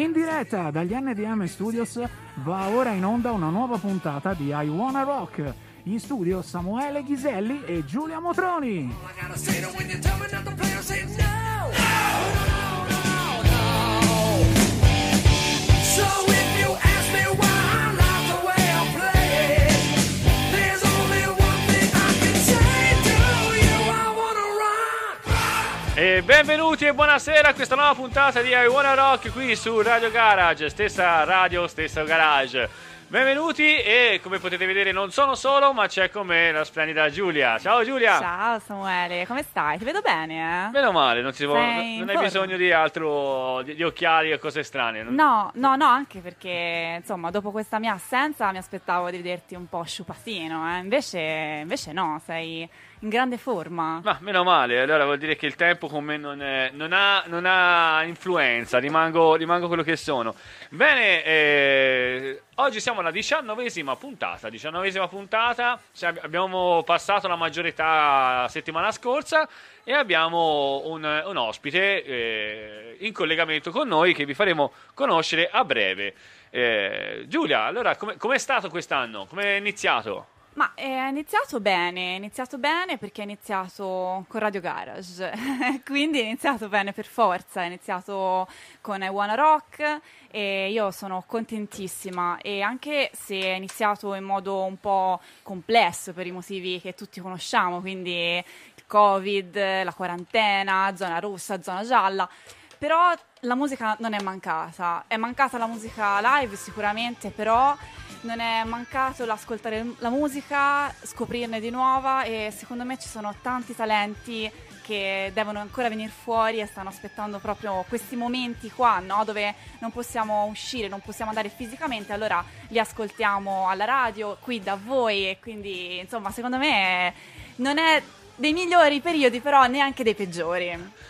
In diretta dagli NDM Studios va ora in onda una nuova puntata di I Wanna Rock. In studio Samuele Ghiselli e Giulia Motroni. E benvenuti e buonasera a questa nuova puntata di I Wanna Rock qui su Radio Garage, stessa radio, stesso garage. Benvenuti e come potete vedere non sono solo, ma c'è con me la splendida Giulia. Ciao Giulia! Ciao Samuele, come stai? Ti vedo bene, eh? Meno male, non, Sei non hai bisogno di altro, di, di occhiali e cose strane. non- No, no, no, anche perché insomma, dopo questa mia assenza mi aspettavo di vederti un po' sciupatino, eh? invece, invece no, sei in grande forma. Ma meno male, allora vuol dire che il tempo con me non, è- non ha, non ha influenza, rimango, rimango quello che sono. Bene, eh, oggi siamo alla diciannovesima puntata, diciannovesima puntata, ab- abbiamo passato la maggiore età settimana scorsa e abbiamo un, un ospite eh, in collegamento con noi che vi faremo conoscere a breve. Eh, Giulia, allora come com'è stato quest'anno? Come è iniziato? Ma è iniziato bene, è iniziato bene perché è iniziato con Radio Garage, quindi è iniziato bene per forza, è iniziato con I Wanna Rock e io sono contentissima. E anche se è iniziato in modo un po' complesso per i motivi che tutti conosciamo, quindi il Covid, la quarantena, zona rossa, zona gialla, però la musica non è mancata, è mancata la musica live sicuramente, però non è mancato l'ascoltare la musica, scoprirne di nuova e secondo me ci sono tanti talenti che devono ancora venire fuori e stanno aspettando proprio questi momenti qua, no? dove non possiamo uscire, non possiamo andare fisicamente, allora li ascoltiamo alla radio, qui da voi e quindi insomma secondo me non è dei migliori periodi però neanche dei peggiori.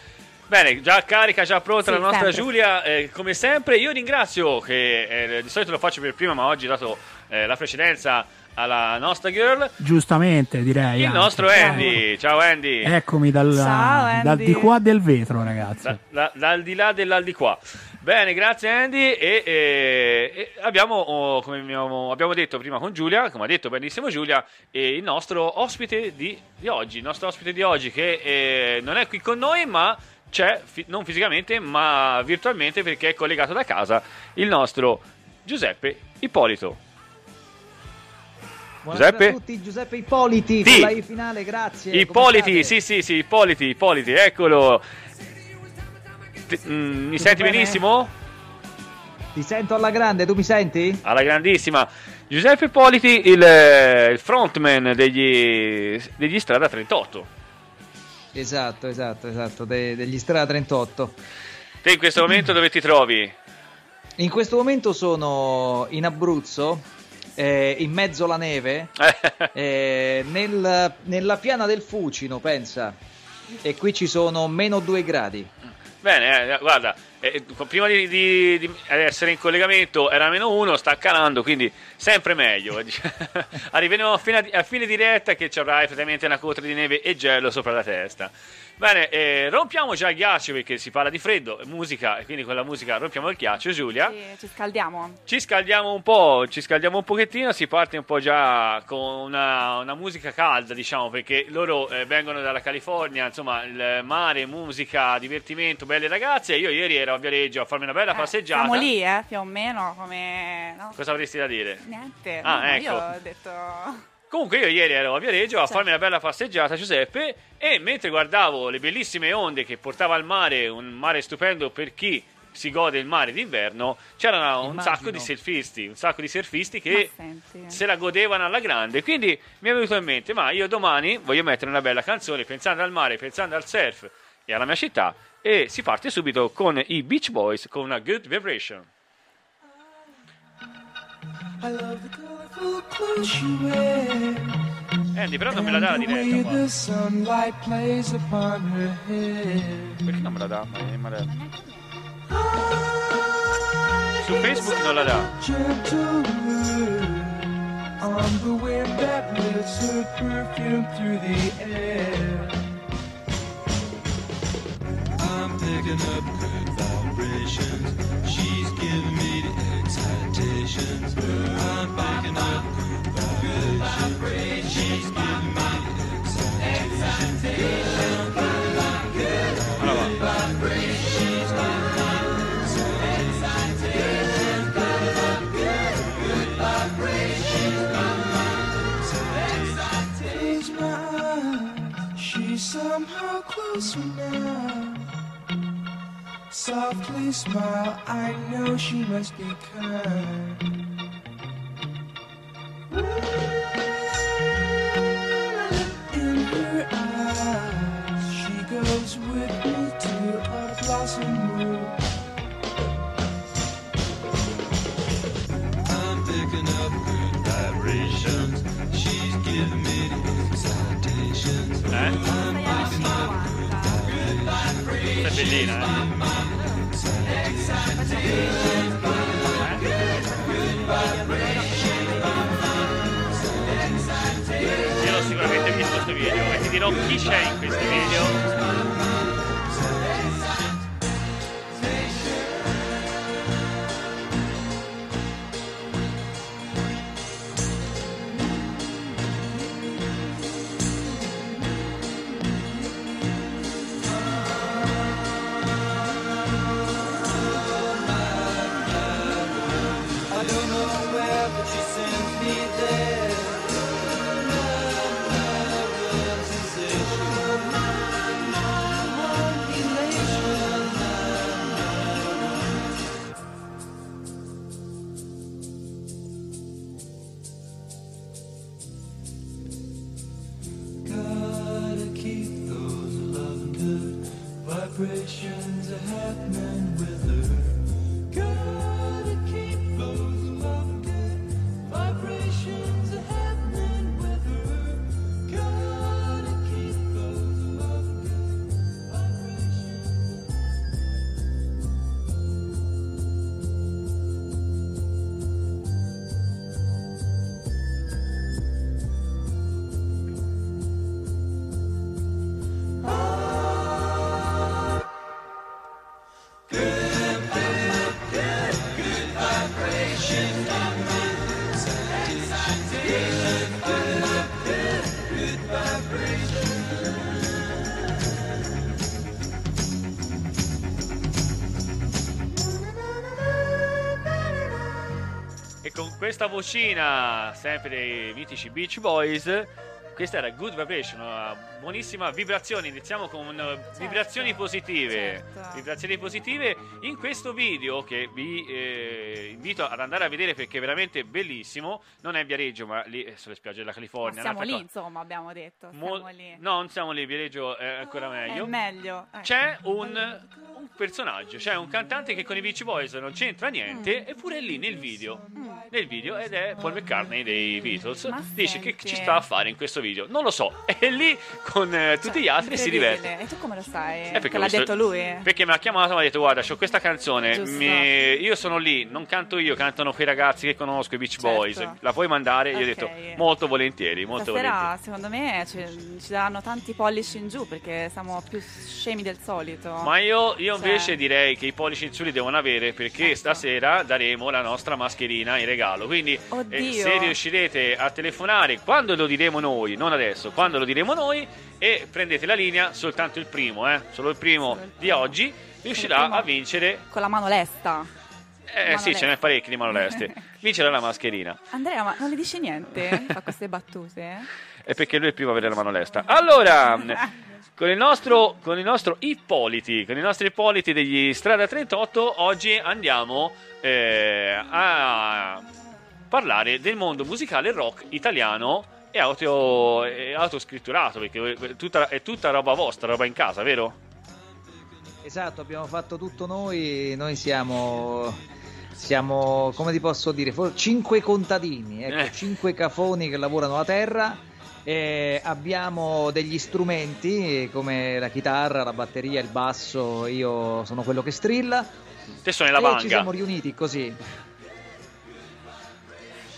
Bene, già carica, già pronta Sì, la nostra sempre. Giulia, eh, come sempre. Io ringrazio, che eh, di solito lo faccio per prima, ma oggi ho dato eh, la precedenza alla nostra girl, Giustamente direi. il anche. nostro Andy. Ciao Andy. Eccomi dal, Ciao, Andy. dal di qua del vetro, ragazzi. Da- da- dal di là dell'al di qua. Bene, grazie Andy. E, e- e abbiamo, oh, come abbiamo, abbiamo detto prima con Giulia, come ha detto benissimo Giulia, eh, il nostro ospite di, di oggi. Il nostro ospite di oggi che eh, non è qui con noi, ma c'è, non fisicamente, ma virtualmente perché è collegato da casa, il nostro Giuseppe Ippolito. Buonasera Giuseppe? a tutti, Giuseppe Ippoliti Sì. con finale, grazie. Ippoliti, sì, sì, sì, Ippoliti, Ippoliti, eccolo. Ti- mm, mi senti bene? benissimo? Ti sento alla grande, tu mi senti? alla grandissima Giuseppe Ippoliti, il, eh, il frontman degli, degli Strada 38. Esatto, esatto, esatto, de- degli Strada 38. Te in questo momento dove ti trovi? In questo momento sono in Abruzzo, eh, in mezzo alla neve, eh, nel- nella piana del Fucino, pensa. E qui ci sono meno 2 gradi. Bene, eh, guarda, eh, prima di, di- di essere in collegamento era meno uno, sta calando, quindi sempre meglio. eh. Arriveremo a fine, a fine diretta che ci avrai praticamente una cotra di neve e gelo sopra la testa. Bene, eh, rompiamo già il ghiaccio perché si parla di freddo, musica, e quindi con la musica rompiamo il ghiaccio, Giulia. Ci, ci scaldiamo. Ci scaldiamo un po', ci scaldiamo un pochettino, si parte un po' già con una, una musica calda, diciamo, perché loro eh, vengono dalla California, insomma, il mare, musica, divertimento, belle ragazze. Io ieri ero a Viareggio a farmi una bella Eh, passeggiata. Siamo lì, eh, più o meno, come... no? Cosa avresti da dire? Niente, Ah, no, ecco. io ho detto... Comunque io ieri ero a Viareggio a Certo. farmi una bella passeggiata, Giuseppe, e mentre guardavo le bellissime onde che portava al mare, un mare stupendo per chi si gode il mare d'inverno, c'erano un Immagino. sacco di surfisti, un sacco di surfisti che se la godevano alla grande. Quindi mi è venuto in mente, ma io domani voglio mettere una bella canzone pensando al mare, pensando al surf e alla mia città e si parte subito con i Beach Boys con una Good Vibration. Andy, però non me la dà la and the way diretta qua. the sunlight plays upon her hair. Perché non me la dà? Ma la- Su Facebook non la dà. On the wind that lifts her perfume through the air. I'm picking up good vibrations. She's giving me the excitations. I'm picking up good vibrations. She's giving me the excitations. Allora va. Close my eyes, she's somehow closer now. Softly smile, I know she must be kind. In her eyes, she goes with me to a blossom room. I'm picking up good vibrations. She's giving me the excitations. Eh? Stai a 50. Questo video e ti dirò chi c'è in questo video. Questa vocina, sempre dei mitici Beach Boys, questa era Good Vibration, buonissima vibrazione. Iniziamo con eh, vibrazioni positive. certo. Vibrazioni positive in questo video che vi eh, invito ad andare a vedere perché è veramente bellissimo. Non è Viareggio, ma lì eh, sulle spiagge della Ma California. siamo un'altra lì, cosa. insomma, abbiamo detto. Siamo lì. No, non siamo lì, Viareggio è ancora meglio. È meglio. ecco. C'è un, un personaggio, c'è un cantante che con i Beach Boys non c'entra niente, eppure è lì nel video. Nel video ed è Paul McCartney dei Beatles. Ma Dice che senti. ci sta a fare in questo video. Non lo so, è lì con eh, tutti gli altri si diverte. E tu come lo sai? Eh, perché l'ha ho visto- detto lui? Perché mi ha chiamato e mi ha detto: Guarda, c'ho questa canzone. Mi- Io sono lì, non canto io, cantano quei ragazzi che conosco, i Beach Certo. Boys. La puoi mandare? Io ho detto molto volentieri, molto Stasera, volentieri. secondo me, ci, ci daranno tanti pollici in giù perché siamo più scemi del solito. Ma io, io Cioè- invece direi che i pollici in su li devono avere perché Ecco. stasera daremo la nostra mascherina in regalo. Quindi eh, se riuscirete a telefonare quando lo diremo noi, non adesso, quando lo diremo noi e prendete la linea, soltanto il primo, eh, solo il primo di oggi riuscirà a vincere. Con la mano lesta. Eh Mano sì, ce n'è parecchi di mano leste. Vincerà la mascherina. Andrea, ma non le dici niente? Fa queste battute? È perché lui è il primo a avere la mano lesta. Allora, con il nostro, con il nostro Ippoliti, con i nostri Ippoliti degli Strada 38, oggi andiamo eh, a parlare del mondo musicale rock italiano e, auto, e autoscritturato, perché è tutta, è tutta roba vostra, roba in casa, vero? Esatto, abbiamo fatto tutto noi, noi siamo, siamo come ti posso dire, cinque contadini, ecco, Eh. cinque cafoni che lavorano la terra, e abbiamo degli strumenti come la chitarra, la batteria, il basso, io sono quello che strilla Te sono la e ci siamo riuniti così.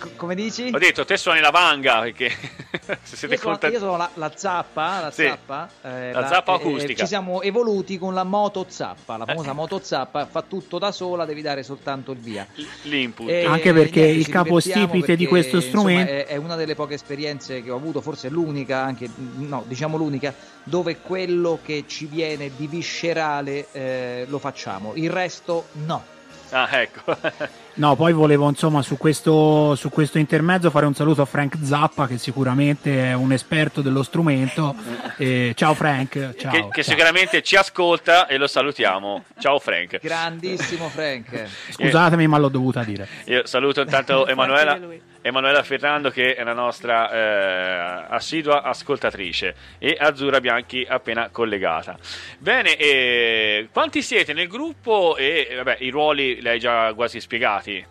Co- come dici? Ho detto, te suoni la vanga perché se siete Io sono, contenti. io sono la, la zappa, la Sì. zappa, eh, La zappa eh, acustica. ci siamo evoluti con la moto zappa, la famosa moto zappa, fa tutto da sola, devi dare soltanto il via. L'input. E Anche perché niente, il capostipite di questo perché, insomma, strumento- è, è una delle poche esperienze che ho avuto, forse l'unica, anche no, diciamo l'unica, dove quello che ci viene di viscerale eh, lo facciamo, il resto no. Ah, ecco. No, poi volevo insomma su questo, su questo intermezzo fare un saluto a Frank Zappa che sicuramente è un esperto dello strumento. E ciao Frank, ciao. che, che ciao. sicuramente ci ascolta e lo salutiamo. Ciao Frank. Grandissimo Frank. Scusatemi, ma l'ho dovuta dire. Io saluto intanto Emanuela. Emanuela Fernando che è la nostra eh, assidua ascoltatrice e Azzurra Bianchi appena collegata. Bene, e quanti siete nel gruppo e vabbè, i ruoli li hai già quasi spiegati.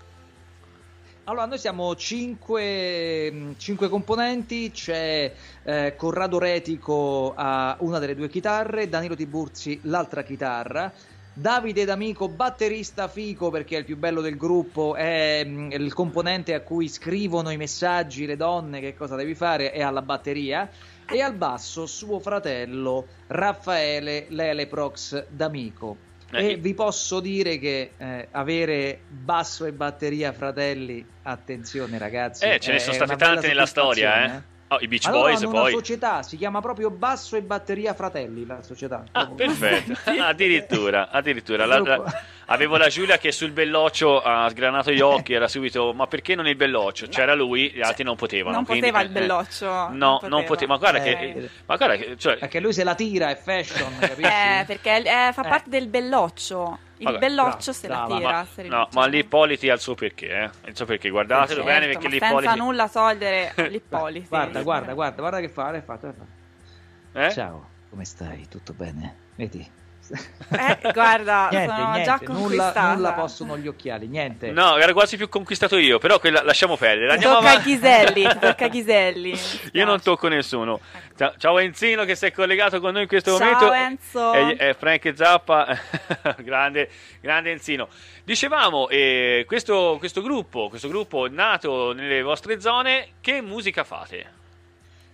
Allora, noi siamo cinque, mh, cinque componenti, c'è eh, Corrado Retico a una delle due chitarre, Danilo Tiburzi l'altra chitarra, Davide D'Amico batterista fico perché è il più bello del gruppo, è mh, il componente a cui scrivono i messaggi le donne che cosa devi fare, è alla batteria e al basso suo fratello Raffaele Leleprox D'Amico. Eh, E vi posso dire che eh, avere basso e batteria fratelli, attenzione ragazzi, Eh, ce ne sono state tante nella storia, eh. Oh, I Beach Allora, Boys poi. società, si chiama proprio Basso e Batteria Fratelli, la società. Ah, perfetto. addirittura, addirittura. La- la- avevo la Giulia che sul belloccio ha sgranato gli occhi, era subito, ma perché non il belloccio? C'era lui, gli altri non potevano. Non quindi, poteva il eh, belloccio, No, non non poteva. poteva. Ma guarda Eh. che... Ma guarda che... Cioè, Perché lui se la tira, è fashion, capisci? Eh, perché eh, fa Eh. parte del belloccio. Il Vabbè, belloccio brava, se la brava, tira. ma, se no, ma l'Ippoliti ha il suo perché, eh? Il suo perché, guardatelo Certo, bene perché l'Ippoliti... senza nulla togliere l'Ippoliti. Guarda, guarda, guarda, guarda che fa, fatto. Eh? Ciao, come stai? Tutto bene? Vedi? Eh, guarda, niente, sono niente, già nulla, conquistata. nulla possono gli occhiali, niente. No, era quasi più conquistato io, però quella lasciamo perdere. Andiamo Tocca a avanti. Ghiselli, tocca a Ghiselli. Io non tocco nessuno. Ciao, ciao Enzino che sei collegato con noi in questo Ciao, momento. Enzo. E, e Frank Zappa, grande, grande Enzino. Dicevamo, eh, questo, questo gruppo, questo gruppo nato nelle vostre zone, che musica fate?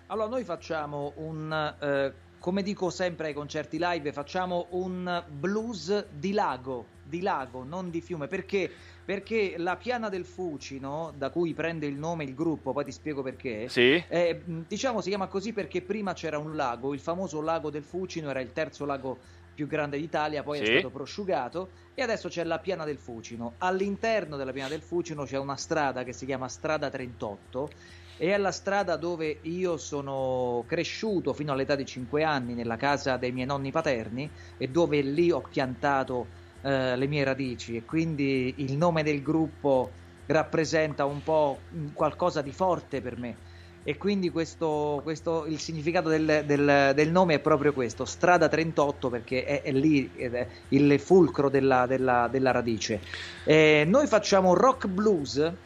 Allora, noi facciamo un, eh, come dico sempre ai concerti live, facciamo un blues di lago, di lago, non di fiume. Perché? Perché la piana del Fucino, da cui prende il nome il gruppo, poi ti spiego perché. Sì? eh, diciamo si chiama così perché prima c'era un lago, il famoso lago del Fucino, era il terzo lago più grande d'Italia, poi Sì. è stato prosciugato e adesso c'è la piana del Fucino. All'interno della piana del Fucino c'è una strada che si chiama Strada 38 e la strada dove io sono cresciuto fino all'età di 5 anni nella casa dei miei nonni paterni e dove lì ho piantato eh, le mie radici e quindi il nome del gruppo rappresenta un po' mm, qualcosa di forte per me e quindi questo, questo- il significato del, del- del nome è proprio questo, Strada 38 perché è, è lì è il fulcro della, della- della radice. Eh, noi facciamo rock blues,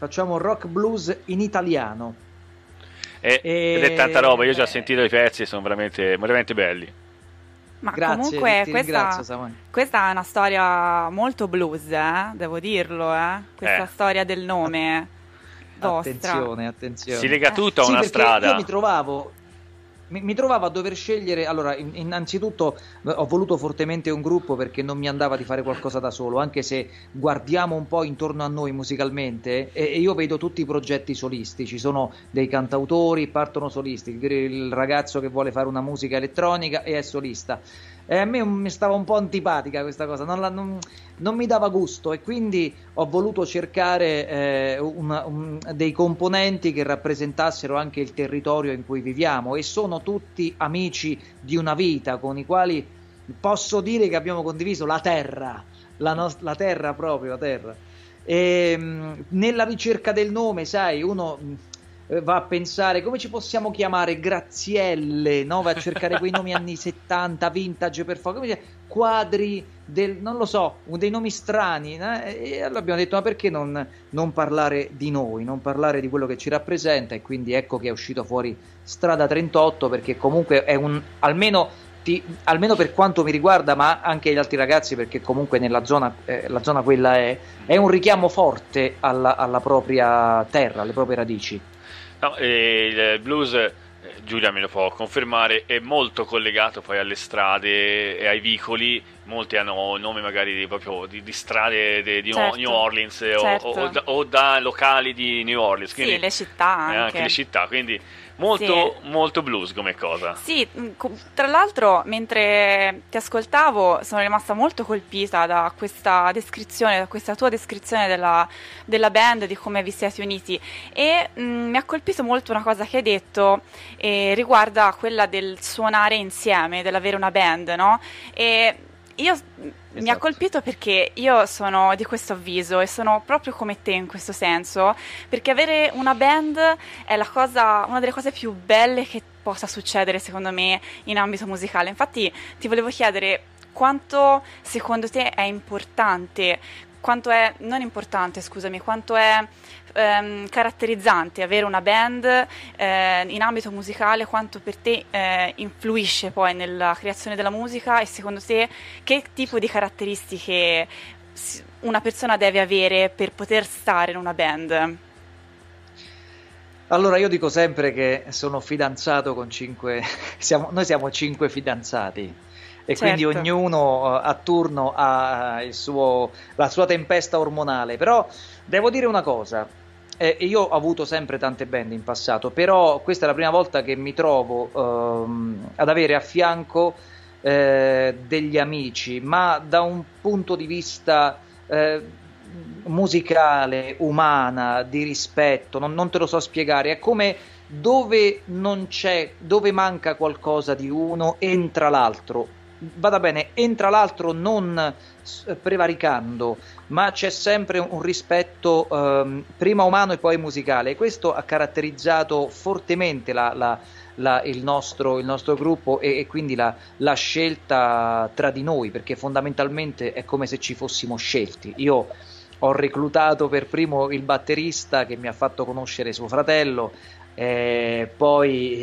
facciamo rock blues in italiano. E- E- Ed è tanta roba, io ho già sentito i pezzi, sono veramente, veramente belli. Ma Grazie, comunque ti questa, questa è una storia molto blues, eh? devo dirlo, eh? questa Eh. storia del nome vostra. Attenzione, attenzione. Si lega tutto a Sì, una strada. Io mi trovavo, mi, mi trovavo a dover scegliere. Allora, in- innanzitutto eh, ho voluto fortemente un gruppo perché non mi andava di fare qualcosa da solo, anche se guardiamo un po' intorno a noi musicalmente e, e io vedo tutti i progetti solisti. Ci sono dei cantautori, partono solisti. Il, il ragazzo che vuole fare una musica elettronica e è solista. E a me mi stava un po' antipatica questa cosa, non, la- non- non mi dava gusto e quindi ho voluto cercare eh, una- un- dei componenti che rappresentassero anche il territorio in cui viviamo e sono tutti amici di una vita con i quali posso dire che abbiamo condiviso la terra, la, nos- la terra proprio, la terra. E, mh, nella ricerca del nome, sai, uno eh, va a pensare come ci possiamo chiamare Grazielle, no? va a cercare quei nomi anni 70, vintage per chiama? quadri del non lo so, dei nomi strani. eh? E allora abbiamo detto: ma perché non, non parlare di noi, non parlare di quello che ci rappresenta? E quindi ecco che è uscito fuori Strada 38, perché comunque è un almeno ti- almeno per quanto mi riguarda, ma anche gli altri ragazzi, perché comunque nella zona, eh, la zona quella è, è un richiamo forte alla, alla propria terra, alle proprie radici. No, eh, il blues, eh, Giulia me lo può confermare, è molto collegato poi alle strade e ai vicoli. Molti hanno nome magari di, proprio di, di strade de- di Certo. New Orleans eh, o- Certo. o, da, o da locali di New Orleans. Quindi, Sì, le città eh, anche. le città, quindi molto, molto blues come cosa. Sì, co- tra l'altro mentre ti ascoltavo sono rimasta molto colpita da questa descrizione, da questa tua descrizione della, della band, di come vi siete uniti e mh, mi ha colpito molto una cosa che hai detto eh, riguarda quella del suonare insieme, dell'avere una band, no? E io mi ha Esatto. colpito perché io sono di questo avviso e sono proprio come te in questo senso, perché avere una band è la cosa, una delle cose più belle che possa succedere secondo me in ambito musicale. Infatti ti volevo chiedere quanto secondo te è importante, quanto è, non importante scusami, quanto è ehm, caratterizzante avere una band eh, in ambito musicale, quanto per te eh, influisce poi nella creazione della musica e secondo te che tipo di caratteristiche una persona deve avere per poter stare in una band? Allora io dico sempre che sono fidanzato con cinque, siamo- noi siamo cinque fidanzati e Certo. quindi ognuno eh, a turno ha il suo- la sua tempesta ormonale, però devo dire una cosa, eh, io ho avuto sempre tante band in passato, però questa è la prima volta che mi trovo ehm, ad avere a fianco eh, degli amici, ma da un punto di vista eh, musicale, umana, di rispetto, non, non te lo so spiegare, è come dove non c'è, dove manca qualcosa di uno, entra l'altro. Vada bene, entra l'altro non prevaricando, ma c'è sempre un rispetto ehm, prima umano e poi musicale. Questo ha caratterizzato fortemente la- la- la- il, nostro, il nostro gruppo e, e quindi la, scelta tra di noi, perché fondamentalmente è come se ci fossimo scelti. Io ho reclutato per primo il batterista che mi ha fatto conoscere suo fratello, eh, poi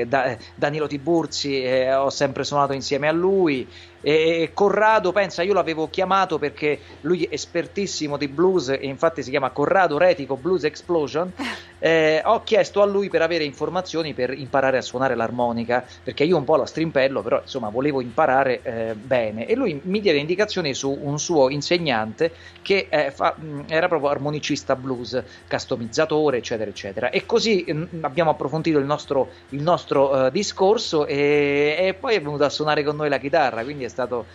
eh, Da- Danilo Tiburzi, eh, ho sempre suonato insieme a lui. E Corrado, pensa, io l'avevo chiamato perché lui è espertissimo di blues e infatti si chiama Corrado Retico Blues Explosion. Eh, ho chiesto a lui per avere informazioni per imparare a suonare l'armonica perché io un po' la strimpello, però insomma volevo imparare eh, bene. E lui mi diede indicazioni su un suo insegnante che eh, fa- mh, era proprio armonicista blues, customizzatore, eccetera, eccetera. E così mh, abbiamo approfondito il nostro, il nostro eh, discorso e, e poi è venuto a suonare con noi la chitarra, quindi è stato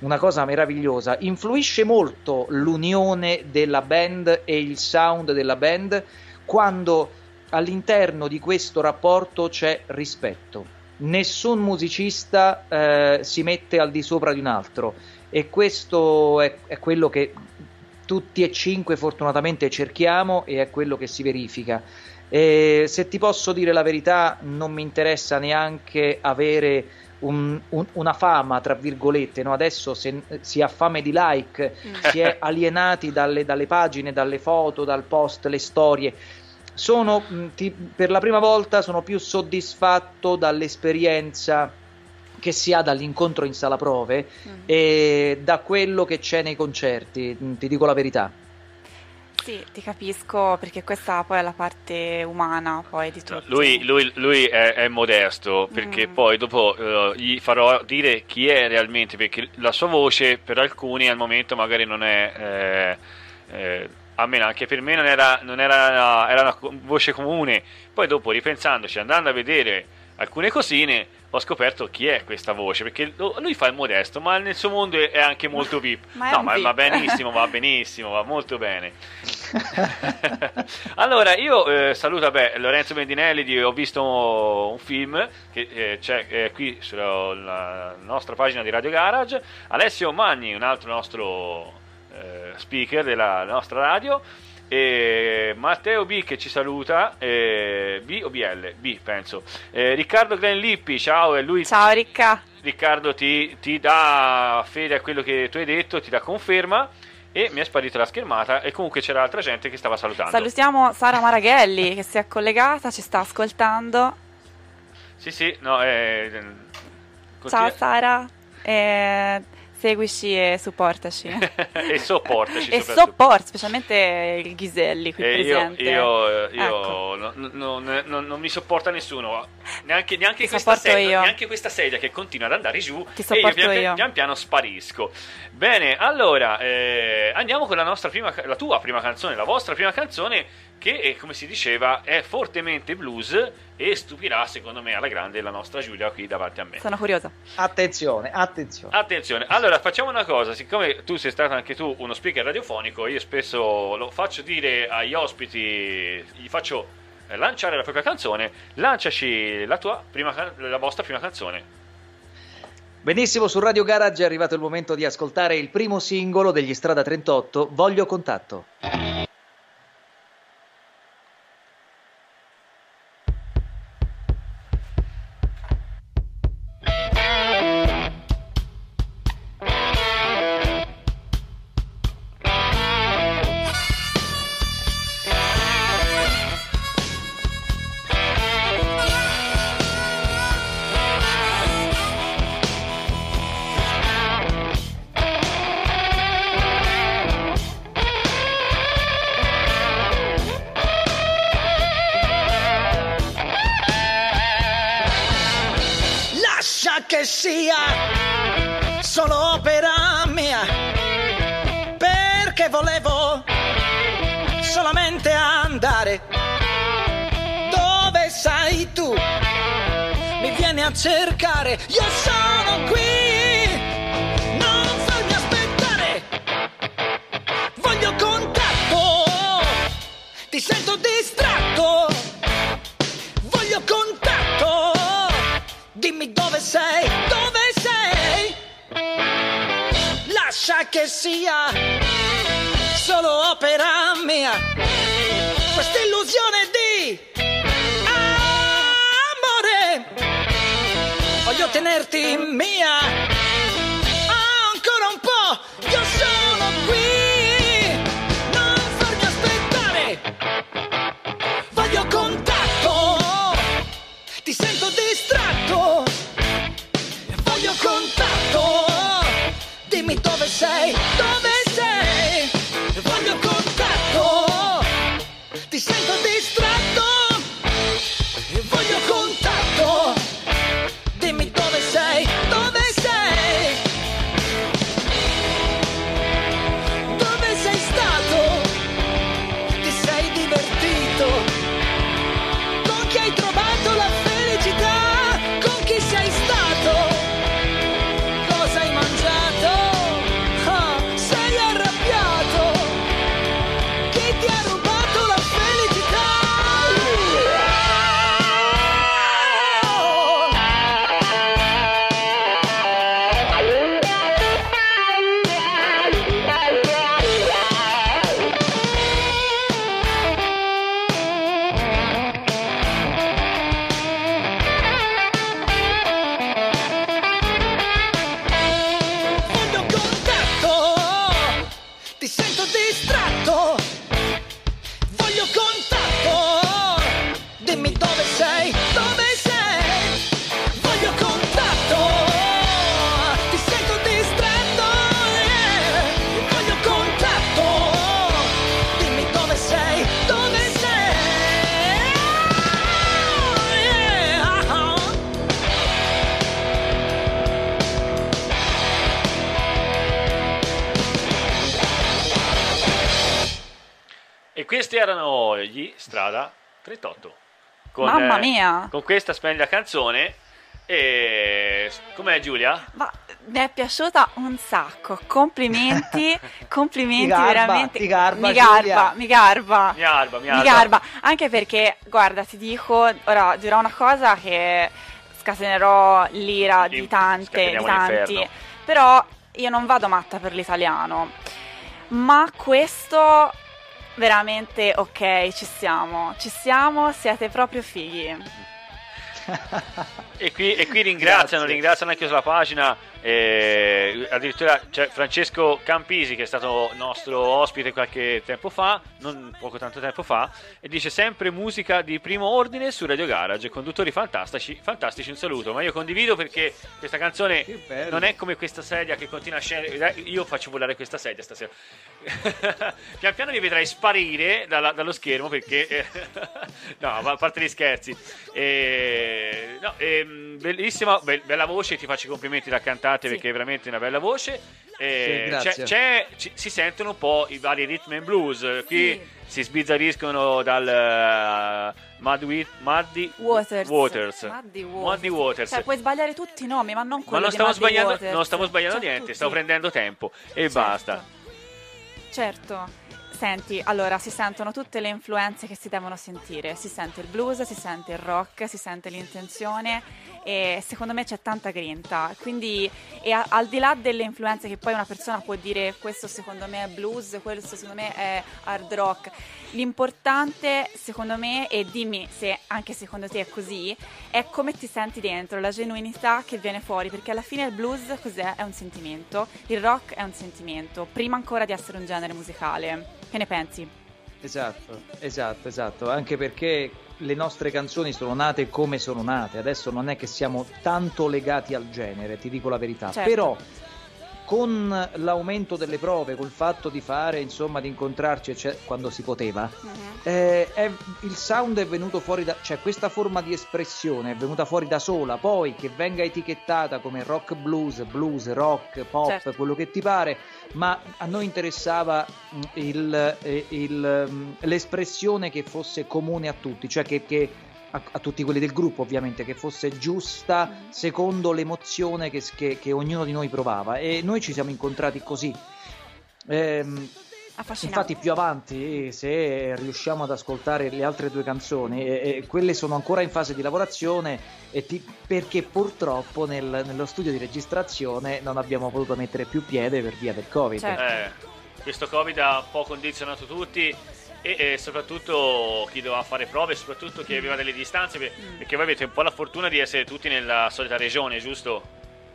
una cosa meravigliosa. Influisce molto l'unione della band e il sound della band quando all'interno di questo rapporto c'è rispetto. Nessun musicista eh, si mette al di sopra di un altro e questo è, è quello che tutti e cinque fortunatamente cerchiamo e è quello che si verifica. E se ti posso dire la verità, non mi interessa neanche avere un- un- una fama, tra virgolette. no? Adesso se si ha fame di like, si è alienati dalle, dalle pagine, dalle foto, dal post, le storie. Sono, mh, ti- per la prima volta sono più soddisfatto dall'esperienza che si ha dall'incontro in sala prove Mm. e da quello che c'è nei concerti, mh, ti dico la verità. Sì, ti capisco perché questa poi è la parte umana poi di tutto. Lui, lui- lui è, è modesto perché Mm. poi dopo eh, gli farò dire chi è realmente perché la sua voce per alcuni al momento magari non è eh, eh, almeno anche per me non era, non era, era una voce comune poi dopo ripensandoci andando a vedere alcune cosine ho scoperto chi è questa voce perché lui fa il modesto ma nel suo mondo è- anche molto VIP Ma no ma va benissimo va benissimo va molto bene. Allora, io eh, saluto vabbè, Lorenzo Bendinelli, di- ho visto un film che eh, c'è eh, qui sulla nostra pagina di Radio Garage, Alessio Magni, un altro nostro eh, speaker della nostra radio, e Matteo B che ci saluta, eh, B o BL? B penso, Eh, Riccardo Glenlippi, ciao, e lui Ciao Ricca. Riccardo ti, ti dà fede a quello che tu hai detto, ti dà conferma e mi è sparita la schermata e comunque c'era altra gente che stava salutando. Salutiamo Sara Maraghelli che si è collegata, ci sta ascoltando. Sì, sì, no, eh, Ciao Sara, eh, seguici e supportaci. e sopportaci e support, specialmente il Ghiselli qui io, presente. io, io Ecco. no- no- non- non- non mi sopporta nessuno, neanche, neanche questa sedia, io. neanche questa sedia che continua ad andare giù Ti e io sopporto pian, io. pian piano sparisco. Bene, allora eh, andiamo con la nostra prima, la tua prima canzone, la vostra prima canzone che eh, come si diceva è fortemente blues e stupirà secondo me alla grande la nostra Giulia qui davanti a me. Sono curiosa. Attenzione, attenzione. Attenzione, allora facciamo una cosa, siccome tu sei stato anche tu uno speaker radiofonico, io spesso lo faccio dire agli ospiti, gli faccio eh, lanciare la propria canzone, lanciaci la tua prima la vostra prima canzone. Benissimo, su Radio Garage è arrivato il momento di ascoltare il primo singolo degli Strada 38, Voglio contatto. Mamma eh, mia. con questa splendida canzone. E com'è Giulia? Ma mi è piaciuta un sacco. Complimenti, complimenti Ti garba, veramente. ti garba, mi garba, mi garba. Mi arba, mi Mi arba. garba, anche perché, guarda, ti dico, ora dirò una cosa che scatenerò l'ira di tante, di tanti, l'inferno. però io non vado matta per l'italiano, ma questo veramente ok, ci siamo, ci siamo, siete proprio fighi. E qui, e qui ringraziano, ringraziano anche sulla pagina, eh, addirittura c'è Francesco Campisi che è stato nostro ospite qualche tempo fa, non poco tanto tempo fa, e dice sempre musica di primo ordine su Radio Garage, conduttori fantastici, fantastici un saluto, ma io condivido perché questa canzone non è come questa sedia che continua a scendere, io faccio volare questa sedia stasera, pian piano mi vedrai sparire dalla- dallo schermo perché, no, a parte gli scherzi, eh, no, ehm, bellissima, be- bella voce, ti faccio i complimenti da cantante Sì. perché è veramente una bella voce. Eh, Sì, grazie. c'è- c'è- ci- si sentono un po' i vari rhythm and blues. Qui Sì. si sbizzariscono dal eh, Muddy, Muddy Waters. Waters. Muddy Waters. Muddy Waters. Cioè, puoi sbagliare tutti i nomi, ma non Ma quello non di stavo, Muddy sbagliando, Waters. non stavo sbagliando Cioè, niente, tutti. stavo prendendo tempo e Certo. basta. Certo. Senti, allora si sentono tutte le influenze che si devono sentire. Si sente il blues, si sente il rock, si sente l'intenzione e secondo me c'è tanta grinta. Quindi, a- al di là delle influenze che poi una persona può dire questo secondo me è blues, questo secondo me è hard rock, l'importante secondo me, e dimmi se anche secondo te è così, è come ti senti dentro, la genuinità che viene fuori, perché alla fine il blues cos'è? È un sentimento, il rock è un sentimento, prima ancora di essere un genere musicale. Che ne pensi? Esatto, esatto, esatto, anche perché le nostre canzoni sono nate come sono nate, adesso non è che siamo tanto legati al genere, ti dico la verità, Certo. però con l'aumento delle prove, col fatto di fare, insomma, di incontrarci ecce- quando si poteva, eh, è- il sound è venuto fuori da, cioè questa forma di espressione è venuta fuori da sola, poi che venga etichettata come rock blues, blues, rock, pop, Certo. quello che ti pare, ma a noi interessava mh, il- eh, il, mh, l'espressione che fosse comune a tutti, cioè che, che- a, a tutti quelli del gruppo ovviamente, che fosse giusta secondo l'emozione che, che- che ognuno di noi provava e noi ci siamo incontrati così. Ehm. Infatti più avanti, se riusciamo ad ascoltare le altre due canzoni, eh, quelle sono ancora in fase di lavorazione e ti- perché purtroppo nel- nello studio di registrazione non abbiamo potuto mettere più piede per via del Covid. Certo. Eh, questo Covid ha un po' condizionato tutti e, e soprattutto chi doveva fare prove, soprattutto chi aveva delle distanze, Mm. perché voi avete un po' la fortuna di essere tutti nella solita regione, giusto?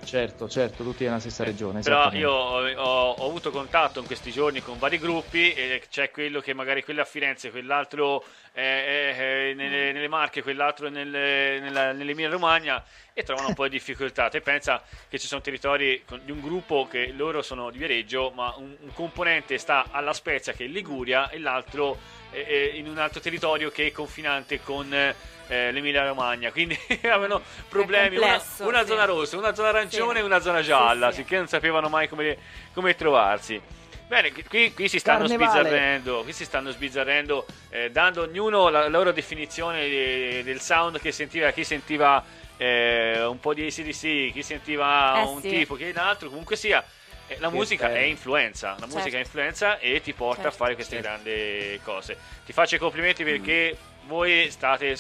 Certo, certo, tutti nella stessa regione. Però io ho, ho- ho avuto contatto in questi giorni con vari gruppi e c'è quello che magari quello a Firenze, quell'altro è, è- è nelle, nelle Marche, quell'altro è nelle- nella- nell'Emilia Romagna e trovano un po' di difficoltà. Te pensa che ci sono territori con- di un gruppo che loro sono di Viareggio, ma un, un componente sta alla Spezia che è in Liguria e l'altro è in un altro territorio che è confinante con eh, l'Emilia Romagna. Quindi avevano problemi. Una, complesso, una sì. zona rossa, una zona arancione Sì. e una zona gialla, Sì, sì. sicché non sapevano mai come, come trovarsi. Bene, qui, qui si stanno Carnevale. sbizzarrendo, qui si stanno sbizzarrendo, eh, dando ognuno la loro definizione di- del sound che sentiva, chi sentiva eh, un po' di ACDC, chi sentiva Eh, un sì. tipo, chi un altro, comunque sia. eh, la musica è influenza, la musica Certo. è influenza e ti porta a Certo. fare queste Certo. grandi cose. Ti faccio i complimenti perché voi state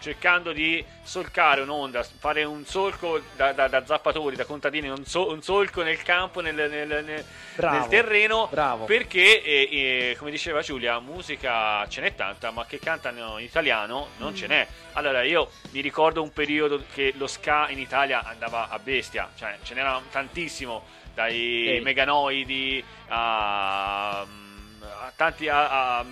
cercando di solcare un'onda, fare un solco da, da- da zappatori, da contadini, un, so- un solco nel campo, nel, nel- nel- Bravo, nel terreno, bravo. perché, eh, eh, come diceva Giulia, musica ce n'è tanta, ma che cantano in italiano non ce n'è. Allora, io mi ricordo un periodo che lo ska in Italia andava a bestia, cioè ce n'era tantissimo, dai Sì. meganoidi a, a tanti... A, a-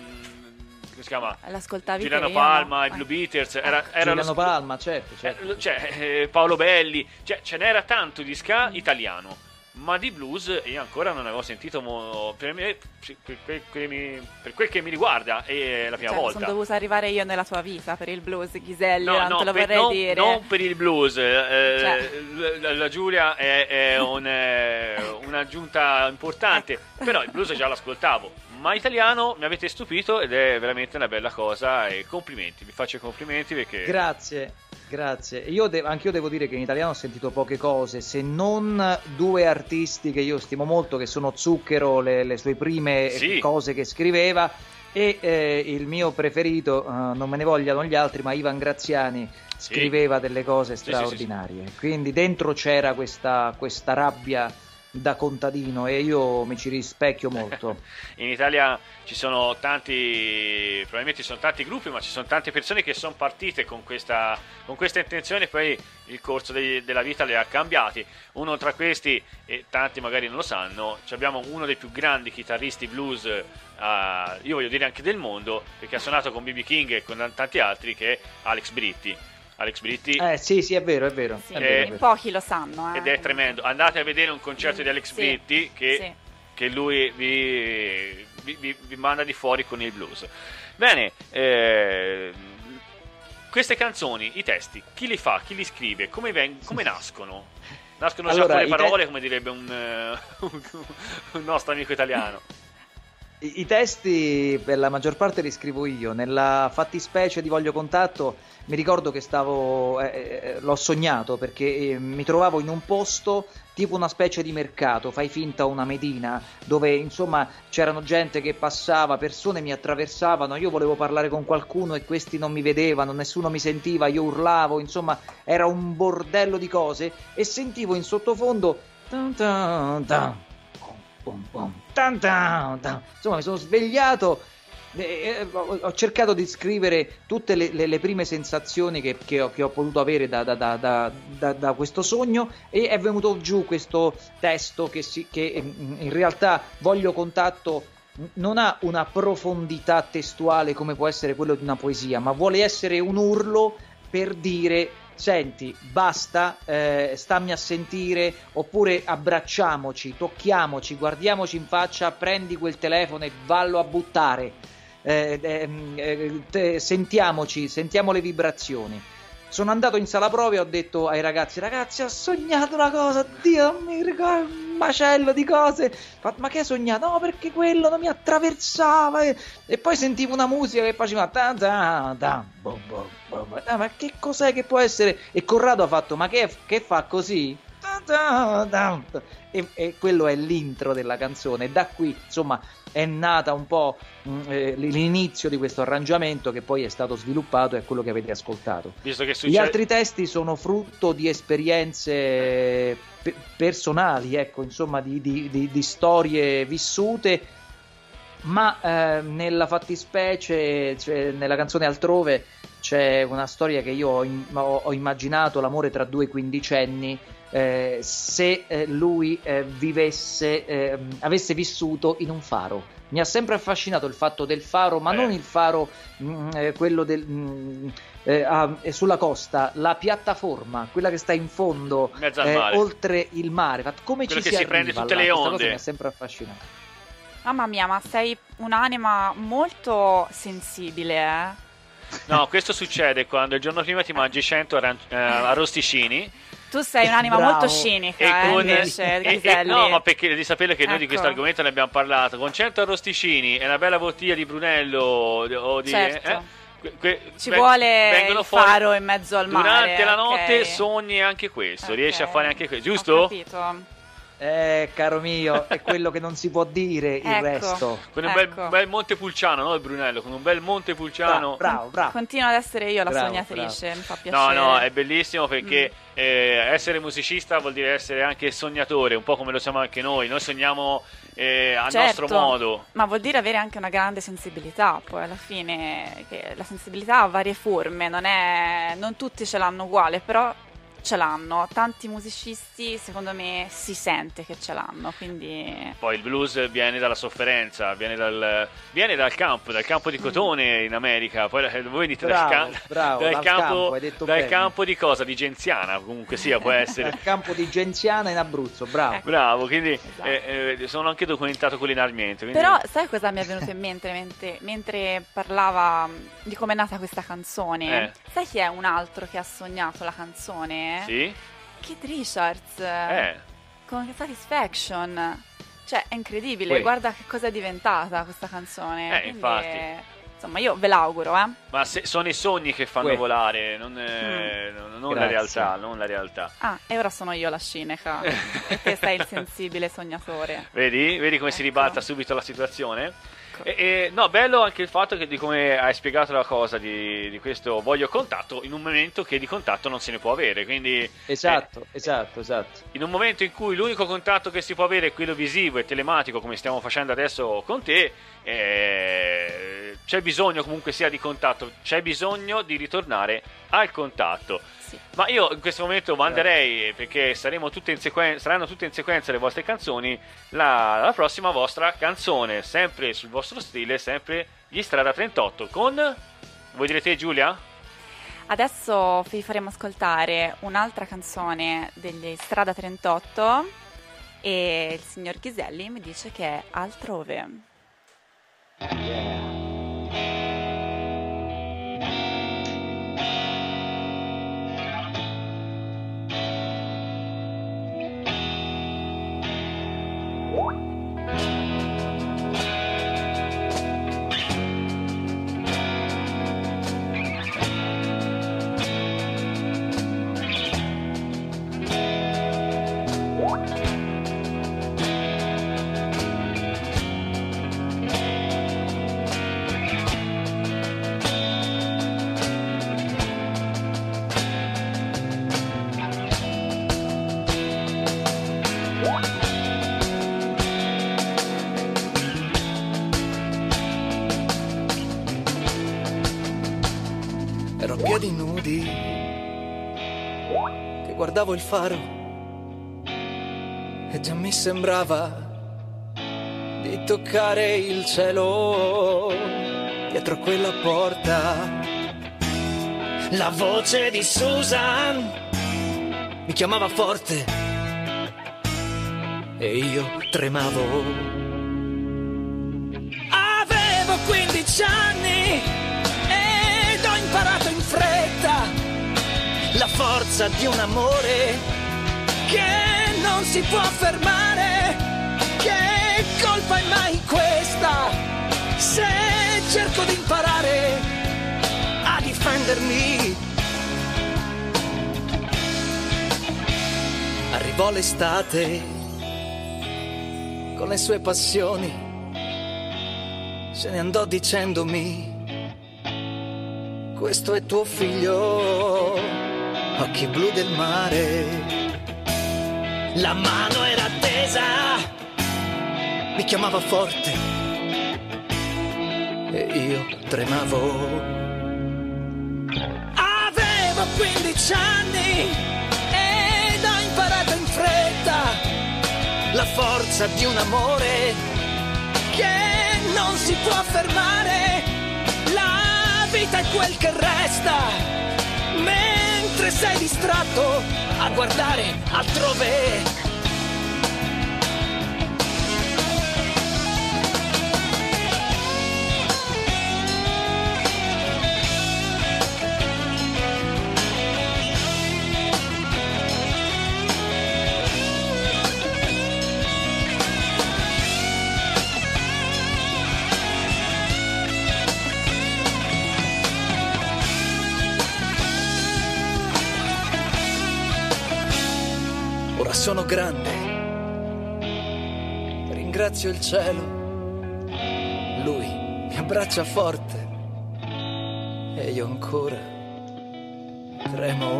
come si chiama? L'ascoltavi Giuliano te, io no. Palma, i. Blue Beaters, era, era lo Giuliano sc- Palma, certo, certo. eh, lo- cioè, eh, Paolo Belli, cioè, ce n'era tanto di ska italiano, ma di blues io ancora non avevo sentito mo- per, me- per, quel che mi, per quel che mi riguarda, è la prima Cioè, volta. sono dovuta arriare io nella tua vita per il blues, Ghiselli, No, non no, te lo per- vorrei non, dire. non per il blues, eh, Cioè. la, la Giulia è, è un, eh, un'aggiunta importante, Ecco. però il blues già l'ascoltavo. Ma italiano mi avete stupito ed è veramente una bella cosa e complimenti, vi faccio i complimenti perché... Grazie, grazie. Io de- anche io devo dire che in italiano ho sentito poche cose, se non due artisti che io stimo molto, che sono Zucchero, le, le sue prime Sì. cose che scriveva, e eh, il mio preferito, eh, non me ne vogliano gli altri, ma Ivan Graziani Sì. scriveva delle cose sì, sì, straordinarie. Quindi dentro c'era questa, questa rabbia da contadino e io mi ci rispecchio molto. In Italia ci sono tanti, probabilmente ci sono tanti gruppi, ma ci sono tante persone che sono partite con questa, con questa intenzione e poi il corso dei- della vita le ha cambiati. Uno tra questi, e tanti magari non lo sanno, abbiamo uno dei più grandi chitarristi blues, eh, io voglio dire anche del mondo, perché ha suonato con BB King e con tanti altri, che è Alex Britti. Alex Britti Eh sì, sì, è vero, è vero. Sì, è vero, è vero. pochi lo sanno. eh. ed è tremendo. Andate a vedere un concerto di Alex Sì, Britti che, sì. che lui vi, vi- vi- vi manda di fuori con il blues. Bene, eh, queste canzoni, i testi, chi li fa, chi li scrive, come, veng- come nascono? Nascono già Allora, con le i te- parole, come direbbe un, eh, un nostro amico italiano. I, i testi per la maggior parte li scrivo io. Nella fattispecie di Voglio Contatto mi ricordo che stavo. eh, eh, l'ho sognato perché eh, mi trovavo in un posto tipo una specie di mercato, fai finta una medina, dove insomma c'erano gente che passava, persone mi attraversavano, io volevo parlare con qualcuno e questi non mi vedevano, nessuno mi sentiva, io urlavo, insomma era un bordello di cose e sentivo in sottofondo. tan tan tan, pum, pum, tan tan tan. Insomma, mi sono svegliato. e- e ho cercato di scrivere tutte le, le- le prime sensazioni che, che ho, che ho potuto avere da, da- da- da- questo sogno e è venuto giù questo testo che, si- che mm, in realtà voglio contatto non ha una profondità testuale come può essere quello di una poesia, ma vuole essere un urlo per dire senti, basta, eh, stammi a sentire, oppure abbracciamoci, tocchiamoci, guardiamoci in faccia, prendi quel telefono e vallo a buttare. Eh, ehm, eh, te- sentiamoci, sentiamo le vibrazioni. Sono andato in sala prove e ho detto ai ragazzi: Ragazzi, ho sognato una cosa, Dio, mi ricordo macello di cose. Ma che hai sognato? No, perché quello non mi attraversava. E, e poi sentivo una musica che faceva. tan tan tan, bom, bom, bom. Ah, ma che cos'è che può essere? E Corrado ha fatto: Ma che, che fa così? E, e quello è l'intro della canzone. Da qui, insomma, è nata un po' mh, eh, l'inizio di questo arrangiamento che poi è stato sviluppato e quello che avete ascoltato. Che Gli succede... altri testi sono frutto di esperienze pe- personali, ecco, insomma, di, di- di- di storie vissute, ma eh, nella fattispecie, cioè, nella canzone altrove, c'è una storia che io ho- ho immaginato, l'amore tra due quindicenni, eh, se eh, lui eh, vivesse, eh, avesse vissuto in un faro. Mi ha sempre affascinato il fatto del faro, ma Eh. non il faro, mm, eh, quello del, mm, eh, a- eh, sulla costa, la piattaforma, quella che sta in fondo, In eh, oltre il mare. Come Quello ci si, si prende tutte là? le Questa onde. cosa mi ha sempre affascinato. Mamma mia, ma sei un'anima molto sensibile, eh? No, questo succede quando il giorno prima ti mangi 100 aran- eh, arrosticini Tu sei un'anima Bravo. molto e cinica, eh, con... invece, e- e- no, ma perché devi sapere che noi di Ecco. questo argomento ne abbiamo parlato. Con 100 arrosticini e una bella bottiglia di Brunello o di... Certo. eh, que- Ci ve- vuole il fuori- faro in mezzo al mare. Durante la notte ok. sogni anche questo, Ok. riesci a fare anche questo, Ho giusto? capito. Eh, caro mio, è quello che non si può dire il Ecco. resto. Con un bel, Ecco. bel Montepulciano, no? Il Brunello, con un bel Montepulciano. Bravo, bravo, bravo. Continuo ad essere io la Bravo, sognatrice, mi fa No, piacere. no, è bellissimo perché Mm. eh, essere musicista vuol dire essere anche sognatore, un po' come lo siamo anche noi. Noi sogniamo eh, a Certo, nostro modo. Ma vuol dire avere anche una grande sensibilità, poi alla fine che la sensibilità ha varie forme, non, è, non tutti ce l'hanno uguale, però ce l'hanno. Tanti musicisti, secondo me, si sente che ce l'hanno, quindi Poi il blues viene dalla sofferenza, viene dal, viene dal campo, dal campo Mm. di cotone in America. Poi voi venite Bravo, dal, ca- bravo, dal dal campo, campo, hai detto dal bene. campo di cosa? Di Genziana, comunque sia, può essere. Dal campo di Genziana in Abruzzo, bravo. Ecco. Bravo, quindi Esatto. eh, eh, sono anche documentato culinarmente. quindi- Però sai cosa mi è venuto in mente mentre, mentre parlava mh, di come è nata questa canzone? Eh. Sai chi è un altro che ha sognato la canzone? Sì? Keith Richards Eh. con Satisfaction. Cioè, è incredibile, Uè. guarda che cosa è diventata questa canzone. Eh, Quindi, infatti. Insomma, io ve l'auguro, eh. Ma se- sono i sogni che fanno Uè. volare, non, eh, Mm. non- non la realtà, non la realtà. Ah, e ora sono io la cineca. e te sei il sensibile sognatore. Vedi? Vedi come si Ecco. ribalta subito la situazione? Ecco. E- e- no, bello anche il fatto che di come hai spiegato la cosa di, di questo voglio contatto in un momento che di contatto non se ne può avere. Quindi Esatto, esatto, esatto. in un momento in cui l'unico contatto che si può avere è quello visivo e telematico, come stiamo facendo adesso con te, eh, c'è bisogno comunque sia di contatto, c'è bisogno di ritornare al contatto. Sì. Ma io in questo momento manderei, perché saremo tutte in sequen- saranno tutte in sequenza le vostre canzoni, la, la prossima vostra canzone, sempre sul vostro stile, sempre gli Strada 38, con... Vuoi dire te Giulia? Adesso vi faremo ascoltare un'altra canzone degli Strada 38 e il signor Ghiselli mi dice che è altrove. Ero guardavo il faro e già mi sembrava di toccare il cielo dietro quella porta. La voce di Susan mi chiamava forte e io tremavo. Avevo 15 anni forza di un amore che non si può fermare. Che colpa è mai questa se cerco di imparare a difendermi? Arrivò l'estate con le sue passioni se ne andò dicendomi questo è tuo figlio occhi blu del mare la mano era tesa mi chiamava forte e io tremavo avevo 15 anni ed ho imparato in fretta la forza di un amore che non si può fermare. La vita è quel che resta. Mentre sei distratto a guardare altrove. Grande. Ringrazio il cielo. Lui mi abbraccia forte. E io ancora tremo.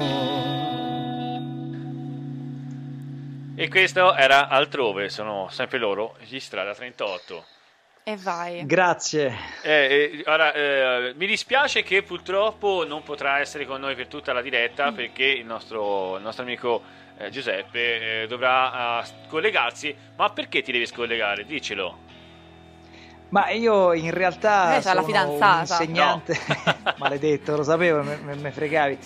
E questo era altrove, sono sempre loro, gli Strada 38. E vai. Grazie. Eh, eh, ora, eh, mi dispiace che purtroppo non potrà essere con noi per tutta la diretta perché il nostro, il nostro amico eh, Giuseppe eh, dovrà eh, collegarsi. Ma perché ti devi scollegare? Dicelo. Ma io in realtà Eh, c'ha la sono fidanzata. un insegnante, maledetto, lo sapevo, me fregavi.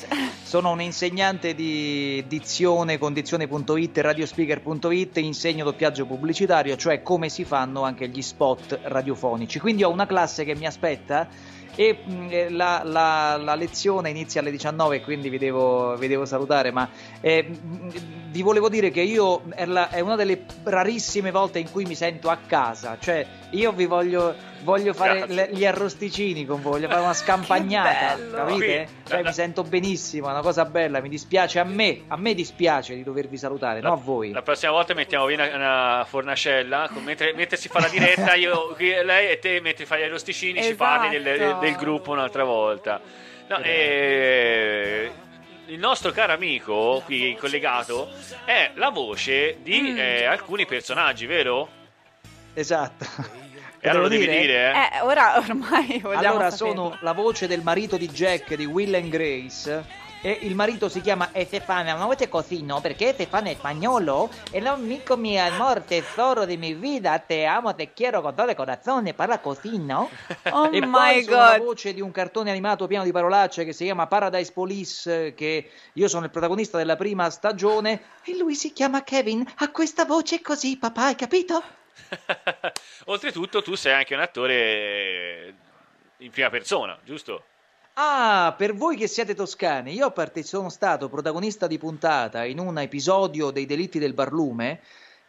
Sono un insegnante di dizione, condizione.it e radiospeaker.it, insegno doppiaggio pubblicitario, cioè come si fanno anche gli spot radiofonici. Quindi ho una classe che mi aspetta e mh, eh, la, la- la lezione inizia alle 19, quindi vi devo, vi devo salutare, ma eh, mh, vi volevo dire che io è, la- è una delle rarissime volte in cui mi sento a casa, cioè io vi voglio Voglio fare le- gli arrosticini con voi, voglio fare una scampagnata, capite? Qui, Cioè, la- mi sento benissimo, è una cosa bella, mi dispiace a me, a me dispiace di dovervi salutare, no a voi. La prossima volta mettiamo via una, una fornascella, con- mentre, mentre si fa la diretta, io, lei e te, mentre fai gli arrosticini, ci parli del, del- del gruppo un'altra volta. No, eh, il nostro caro amico qui collegato è la voce di Mm. eh, alcuni personaggi, vero? Esatto. E allora lo devi dire, eh? Eh, ora ormai vogliamo Allora saperlo. sono la voce del marito di Jack di Will and Grace e il marito si chiama Estefano, ma volete così no? Perché Estefano è spagnolo e l'amico mio amor, tesoro di mi vida, te amo, te quiero con todo el corazón, parla così no? Oh e my poi sono la god. voce di un cartone animato pieno di parolacce che si chiama Paradise Police, che io sono il protagonista della prima stagione e lui si chiama Kevin, ha questa voce così papà, hai capito? Oltretutto tu sei anche un attore in prima persona, giusto? Ah, per voi che siete toscani, io parte- sono stato protagonista di puntata in un episodio dei delitti del barlume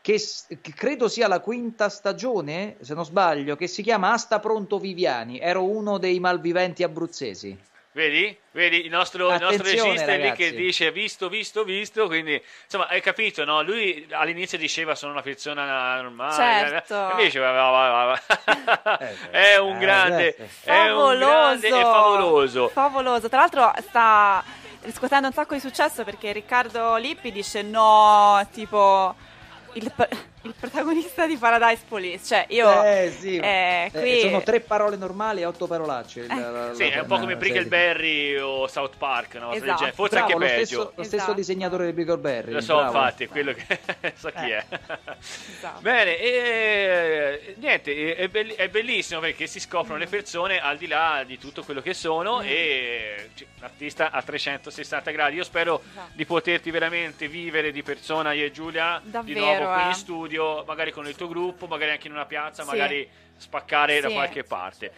che, s- che credo sia la quinta stagione, se non sbaglio, che si chiama Asta Pronto Viviani. Ero uno dei malviventi abruzzesi. Vedi? Vedi il nostro, il nostro regista è lì che dice visto, visto, visto. Quindi insomma, hai capito, no? Lui all'inizio diceva sono una persona normale. Certo. eh, Invece va, va, va, va. Eh, è un eh, grande, è un grande e favoloso. Favoloso. Tra l'altro sta riscuotendo un sacco di successo perché Riccardo Lippi dice no, tipo il, il protagonista di Paradise Police. Cioè, io Eh, sì. eh, Eh, qui sono tre parole normali e otto parolacce. la- la- Sì, la- è un po' la come serie. Brickleberry o South Park, no? Esatto. Cioè, Forse Bravo, lo anche peggio. stesso, lo stesso Esatto. disegnatore di Brickleberry. Lo so, bravo. infatti, è quello che so chi è. Esatto. Bene, e, niente, è, belli- è bellissimo perché si scoprono le persone al di là di tutto quello che sono e cioè, l'artista a 360 gradi. Io spero Esatto. di poterti veramente vivere di persona io e Giulia di Davvero, nuovo qui eh. in studio, magari con il tuo gruppo, magari anche in una piazza, Sì. magari spaccare da Sì. qualche parte.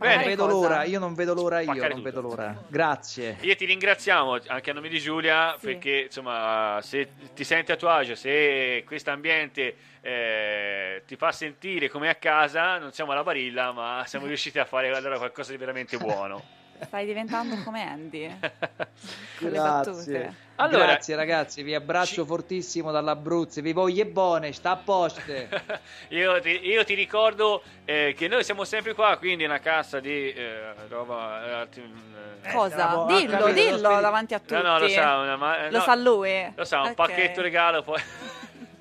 Non Bene, vedo cosa? l'ora, io non vedo l'ora, io non tutto. vedo l'ora. Grazie. Io ti ringraziamo anche a nome di Giulia Sì. perché insomma se ti senti a tuo agio, se questo ambiente eh, ti fa sentire come a casa, non siamo alla barilla ma siamo riusciti a fare allora qualcosa di veramente buono. Stai diventando come Andy. Con le Grazie. battute. Allora- Grazie ragazzi, vi abbraccio Ci- fortissimo dall'Abruzzo, vi voglio buone, sta a posto. Io ti, io ti ricordo eh, che noi siamo sempre qua, quindi una cassa di eh, roba... eh, eh, Cosa? ha dillo, dillo davanti a tutti. no, no, lo sa, una, ma- Lo no, sa lui. Lo sa, un Ok. pacchetto regalo poi...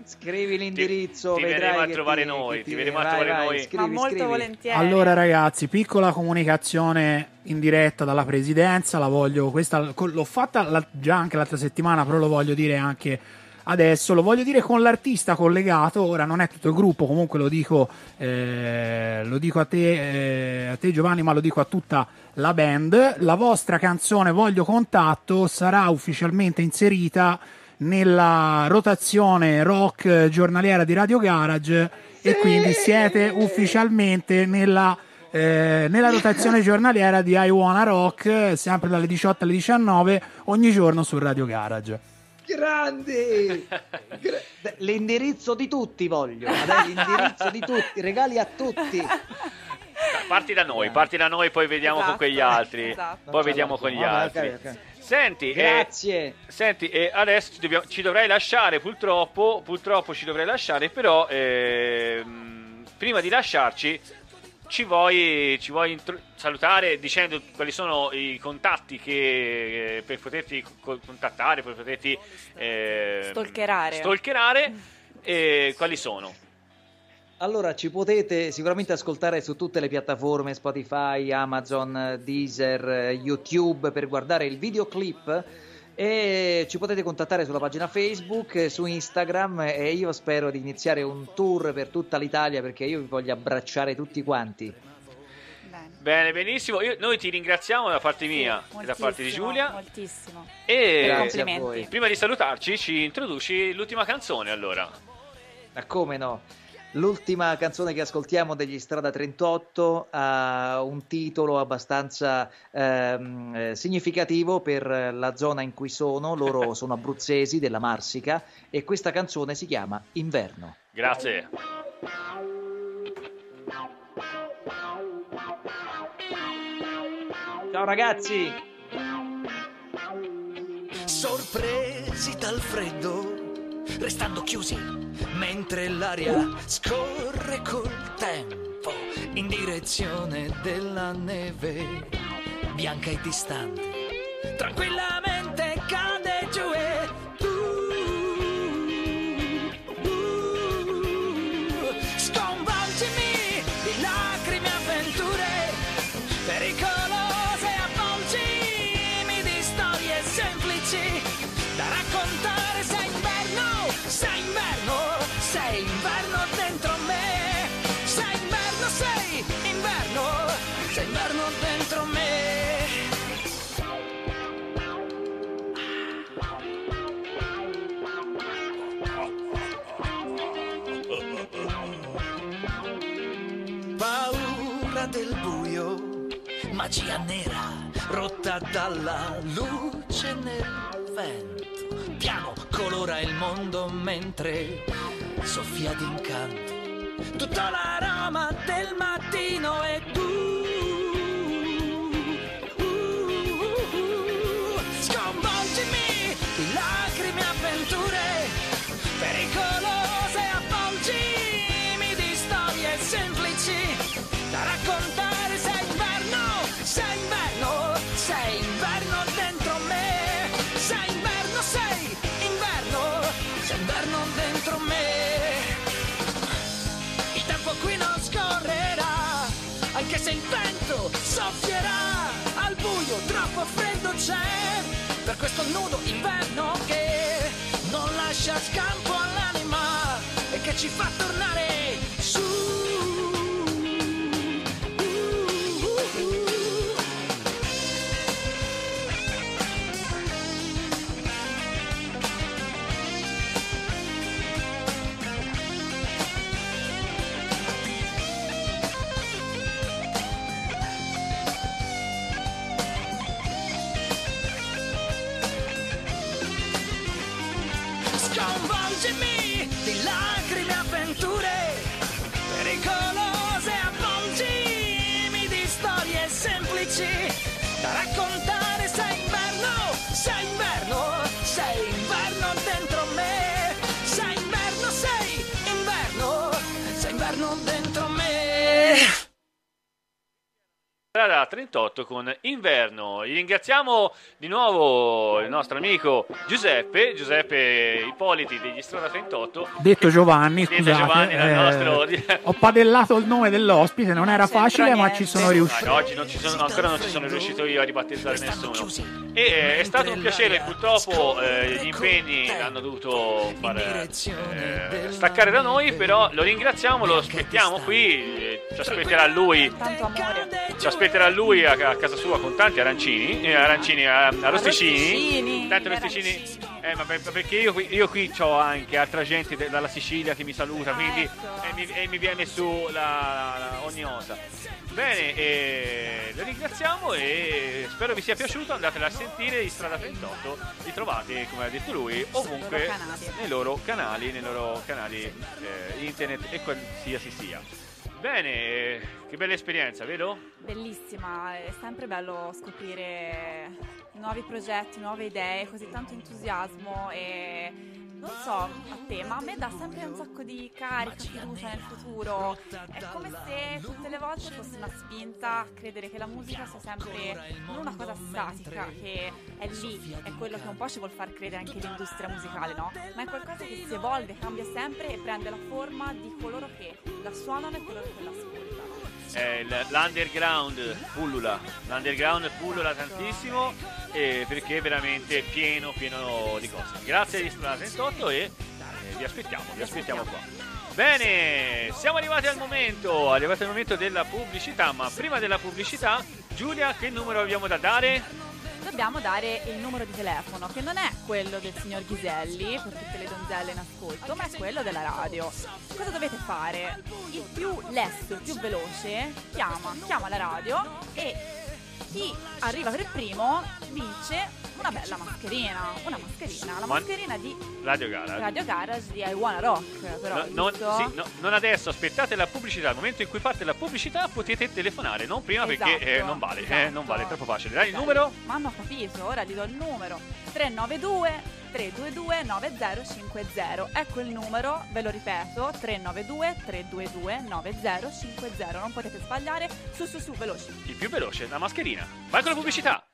Scrivi l'indirizzo, ti vedrai verremo a trovare ti- noi, ti verremo a trovare vai, noi. Scrivi, Ma molto scrivi. volentieri. Allora ragazzi, piccola comunicazione in diretta dalla presidenza, la voglio, questa l'ho fatta la- già anche l'altra settimana, però lo voglio dire anche adesso, lo voglio dire con l'artista collegato, ora non è tutto il gruppo, comunque lo dico, eh, lo dico a, te, eh, a te Giovanni, ma lo dico a tutta la band, la vostra canzone Voglio Contatto sarà ufficialmente inserita nella rotazione rock giornaliera di Radio Garage e quindi siete ufficialmente nella, eh, nella rotazione giornaliera di I Wanna Rock, eh, sempre dalle 18 alle 19, ogni giorno su Radio Garage. Grandi! Gra- l'indirizzo di tutti voglio, adesso l'indirizzo di tutti, regali a tutti. Parti da noi, parti da noi, poi vediamo con Esatto, quegli altri. esatto. Poi vediamo con gli altri. ok, ok. Senti, eh, Grazie. senti eh, adesso ci, dobbiamo- ci dovrai lasciare, purtroppo, purtroppo ci dovrai lasciare, però ehm, prima di lasciarci ci vuoi, ci vuoi intro- salutare dicendo quali sono i contatti che, eh, per poterti co- contattare, per poterti ehm, Stalkerare. stalkerare, e quali sono? Allora, ci potete sicuramente ascoltare su tutte le piattaforme Spotify, Amazon, Deezer, YouTube per guardare il videoclip e ci potete contattare sulla pagina Facebook, su Instagram e io spero di iniziare un tour per tutta l'Italia perché io vi voglio abbracciare tutti quanti. Bene. Benissimo. Io- noi ti ringraziamo da parte Sì, mia e da parte di Giulia. Moltissimo. E Grazie a complimenti. voi. prima di salutarci, ci introduci l'ultima canzone allora. Ma come no? L'ultima canzone che ascoltiamo degli Strada 38 ha un titolo abbastanza ehm, eh, significativo per la zona in cui sono, loro sono abruzzesi della Marsica e questa canzone si chiama Inverno. Grazie. Ciao ragazzi! Sorpresi dal freddo restando chiusi mentre l'aria scorre col tempo in direzione della neve, bianca e distante, tranquillamente magia nera, rotta dalla luce nel vento. Piano colora il mondo mentre soffia d'incanto. Tutto l'aroma del mattino e tu. Se il vento soffierà. Al buio troppo freddo c'è. Per questo nudo inverno che non lascia scampo all'anima e che ci fa tornare Sconvolgimi di lacrime e avventure Strada 38 con Inverno. Gli ringraziamo di nuovo il nostro amico Giuseppe, Giuseppe Ippoliti degli Strada 38. Detto Giovanni, Detto scusate, Giovanni, eh, nostro- ho padellato il nome dell'ospite, non era facile, ma ci sono riuscito. oggi non ci sono, ancora non ci sono riuscito io a ribattezzare nessuno. E eh, è stato un piacere, purtroppo eh, gli impegni l'hanno dovuto far eh, staccare da noi, però lo ringraziamo, lo aspettiamo qui, eh, ci aspetterà lui Tanto amore. ci aspetterà lui a, a casa sua con tanti arancini, eh, arancini a, a rosticini, tanti rosticini. Eh, ma per- perché io qui, io qui ho anche altra gente de- dalla Sicilia che mi saluta, Ah, quindi ecco. e, mi, e mi viene su la, la- ogni cosa. Bene, eh, lo ringraziamo e spero vi sia piaciuto. Andatelo a sentire di Strada 38. Li trovate, come ha detto lui, ovunque loro nei loro canali, nei loro canali eh, internet e qualsiasi sia. Bene, che bella esperienza, vero? Bellissima, è sempre bello scoprire nuovi progetti, nuove idee, così tanto entusiasmo e non so a te, ma a me dà sempre un sacco di carica, fiducia nel futuro. È come se tutte le volte fosse una spinta a credere che la musica sia sempre non una cosa statica, che è lì, è quello che un po' ci vuol far credere anche l'industria musicale, no? Ma è qualcosa che si evolve, cambia sempre e prende la forma di coloro che la suonano e coloro che l'ascoltano. Eh, l'underground pullula, l'underground pullula tantissimo eh, perché è veramente pieno, pieno di cose. Grazie di Strada 38 e eh, vi aspettiamo, vi aspettiamo qua. Bene, siamo arrivati al momento, arrivati al momento della pubblicità, ma prima della pubblicità, Giulia, che numero abbiamo da dare? Dobbiamo dare il numero di telefono, che non è quello del signor Ghiselli, per tutte le donzelle in ascolto, ma è quello della radio. Cosa dovete fare? Il più lesto, il più veloce, chiama, chiama la radio e chi arriva per primo vince una bella mascherina. Una mascherina, la Ma- mascherina di Radio Gara. Radio Garage di I Wanna Rock. Però, No, non, sì, no, non adesso, aspettate la pubblicità. Al momento in cui parte la pubblicità potete telefonare, non prima perché eh, Esatto, non vale, eh, esatto. non vale, è troppo facile. Dai il numero? Ma hanno capito, ora gli do il numero 392 322 9050. Ecco il numero, ve lo ripeto, 392 322 9050. Non potete sbagliare. Su su su, veloci. Il più veloce, la mascherina. Vai con la pubblicità.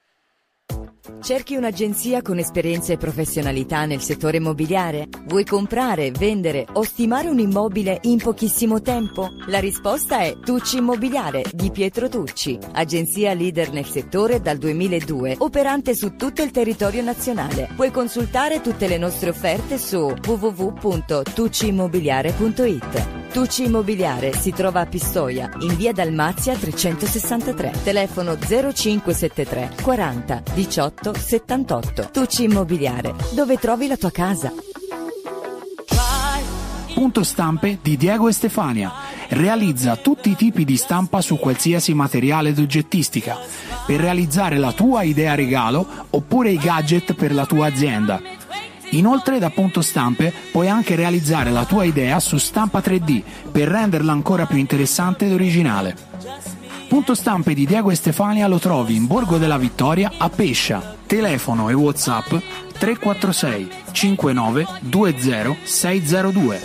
Cerchi un'agenzia con esperienza e professionalità nel settore immobiliare? Vuoi comprare, vendere o stimare un immobile in pochissimo tempo? La risposta è Tucci Immobiliare di Pietro Tucci, agenzia leader nel settore dal 2002, operante su tutto il territorio nazionale. Puoi consultare tutte le nostre offerte su www.tucciimmobiliare.it. Tucci Immobiliare si trova a Pistoia, in via Dalmazia 363, telefono 0573 40 18 78. Tucci Immobiliare, dove trovi la tua casa. Punto stampe di Diego e Stefania. Realizza tutti i tipi di stampa su qualsiasi materiale d'oggettistica per realizzare la tua idea regalo oppure i gadget per la tua azienda. Inoltre da Punto Stampe puoi anche realizzare la tua idea su stampa 3D per renderla ancora più interessante ed originale. Punto Stampe di Diego e Stefania lo trovi in Borgo della Vittoria a Pescia. Telefono e WhatsApp 346 59 20 602.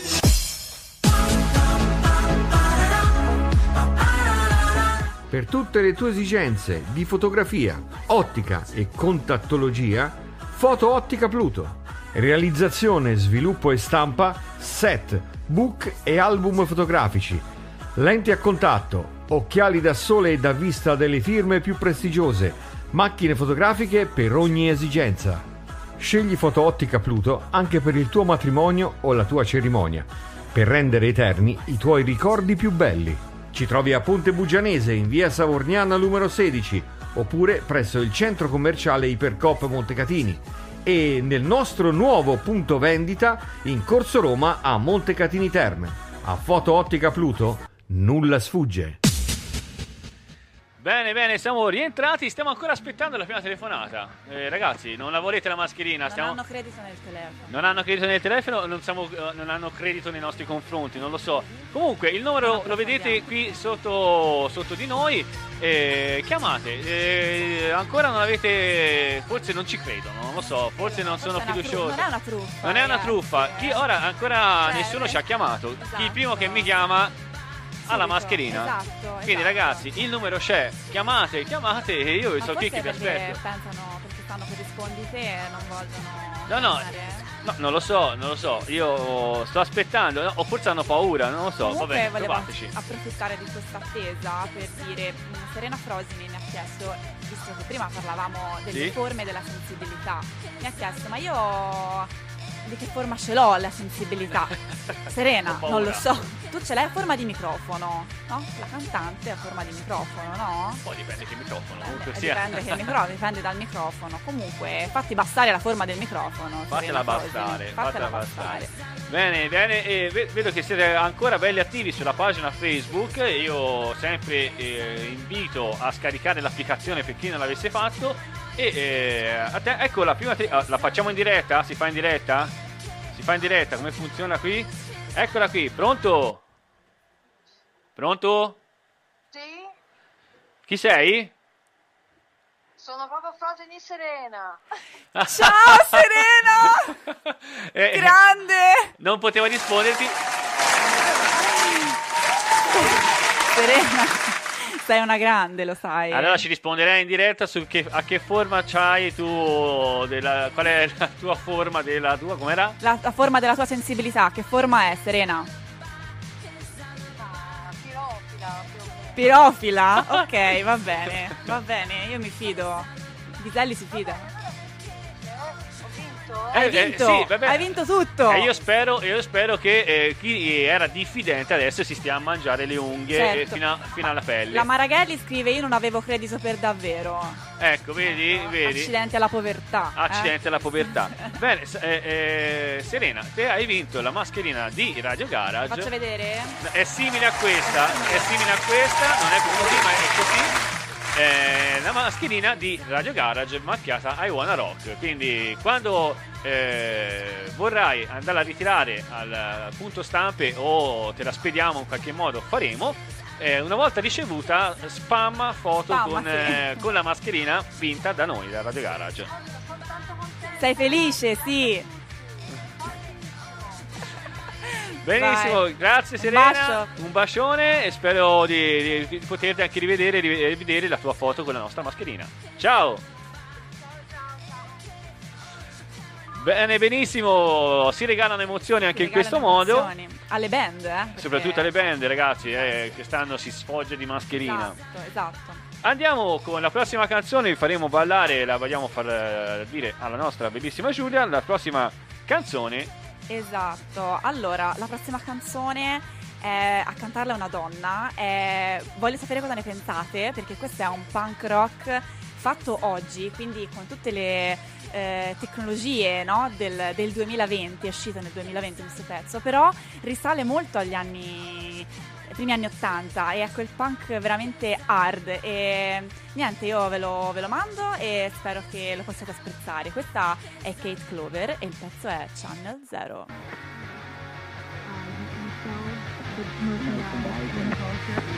Per tutte le tue esigenze di fotografia, ottica e contattologia, Foto Ottica Pluto. Realizzazione, sviluppo e stampa, set, book e album fotografici. Lenti a contatto, occhiali da sole e da vista delle firme più prestigiose, macchine fotografiche per ogni esigenza. Scegli Foto Ottica Pluto anche per il tuo matrimonio o la tua cerimonia, per rendere eterni i tuoi ricordi più belli. Ci trovi a Ponte Bugianese in via Savorniana numero 16 oppure presso il centro commerciale Ipercop Montecatini e nel nostro nuovo punto vendita in Corso Roma a Montecatini Terme. A Foto Ottica Pluto nulla sfugge. Bene, bene, siamo rientrati, stiamo ancora aspettando la prima telefonata. Eh, ragazzi, non la volete la mascherina? Non Stiamo- hanno credito nel telefono. Non hanno credito nel telefono, non, siamo- eh, non hanno credito nei nostri confronti, non lo so. Comunque, il numero lo vedete qui sotto, sotto di noi. eh, chiamate, eh, ancora non avete. Forse non ci credono, non lo so, forse non sono Forse fiduciosi. tru- Non è una truffa. Non è una truffa. eh. Chi ora ancora Cioè, nessuno ci ha chiamato. Chi esatto. il primo che mi chiama ha la Subito, mascherina. esatto, Quindi esatto. ragazzi, il numero c'è. Chiamate, chiamate e io Ma so chi che vi aspetto. pensano perché stanno per rispondi te e non vogliono No, no, no, non lo so, non lo so. Io sto aspettando, no, o forse hanno paura, non lo so. Comunque Vabbè, volevo provateci. approfittare di questa attesa per dire mh, Serena Frosini mi ha chiesto, visto che prima parlavamo delle Sì. forme della sensibilità, mi ha chiesto ma io di che forma ce l'ho la sensibilità? Serena, non lo so. Tu ce l'hai a forma di microfono, no? La cantante è a forma di microfono, no? Poi dipende che microfono. Eh, Comunque eh, sia. dipende, che microfono, dipende dal microfono. Comunque, fatti bastare la forma del microfono. Fatela bastare, Fatela fatela bastare. bastare. Bene, bene, e ve- vedo che siete ancora belli attivi sulla pagina Facebook. Io sempre eh, invito a scaricare l'applicazione per chi non l'avesse fatto. E eh, a te- ecco la prima. te- ah, la facciamo in diretta? Si fa in diretta? Si fa in diretta? Come funziona qui? Eccola qui, pronto? Pronto? Sì, Chi sei? sono proprio Frosini Serena. Ciao Serena! Eh, eh, Grande! non poteva risponderti. Serena, sei una grande, lo sai. Allora ci risponderai in diretta su che, a che forma c'hai tu, della, qual è la tua forma della tua, com'era? La, la forma della tua sensibilità, che forma è, Serena? Pirofila? Ok, va bene, va bene, io mi fido. Biselli si fida. Eh, vinto, Eh, eh? Hai vinto, sì, vabbè. hai vinto tutto. E io spero, io spero che eh, chi era diffidente adesso si stia a mangiare le unghie Certo. eh, fino, a- fino alla pelle. La Maraghelli scrive io non avevo credito per davvero. ecco, vedi, vedi? Accidenti alla povertà. eh. Accidente alla povertà. Bene, eh, eh, Serena, te hai vinto la mascherina di Radio Garage. Faccio vedere? È simile a questa, è simile a questa, non è così, ma è così. Eh, la mascherina di Radio Garage marchiata I Wanna Rock. Quindi quando eh, vorrai andare a ritirare al punto stampe o te la spediamo in qualche modo, faremo. eh, una volta ricevuta, spam foto Spam, con, sì. eh, con la mascherina vinta da noi, da Radio Garage. Sei felice? Sì. Benissimo, Vai. grazie Un Serena, bacio. un bacione e spero di, di- di poterti anche rivedere e rivedere la tua foto con la nostra mascherina. Ciao! Bene, benissimo, si regalano emozioni anche in questo Regalano modo, emozioni. Alle band, eh? perché- soprattutto alle band ragazzi, eh, quest'anno si sfoggia di mascherina. Esatto, esatto. Andiamo con la prossima canzone, vi faremo ballare, la vogliamo far eh, dire alla nostra bellissima Giulia, la prossima canzone Esatto. Allora, la prossima canzone è a cantarla è una donna. è- Voglio sapere cosa ne pensate, perché questo è un punk rock fatto oggi, quindi con tutte le eh, tecnologie no, del, del 2020, è uscito nel 2020 questo pezzo, però risale molto agli anni primi anni 80 e ecco il punk veramente hard. E niente io ve lo, ve lo mando e spero che lo possiate apprezzare. Questa è Kate Clover e il pezzo è Channel Zero. Channel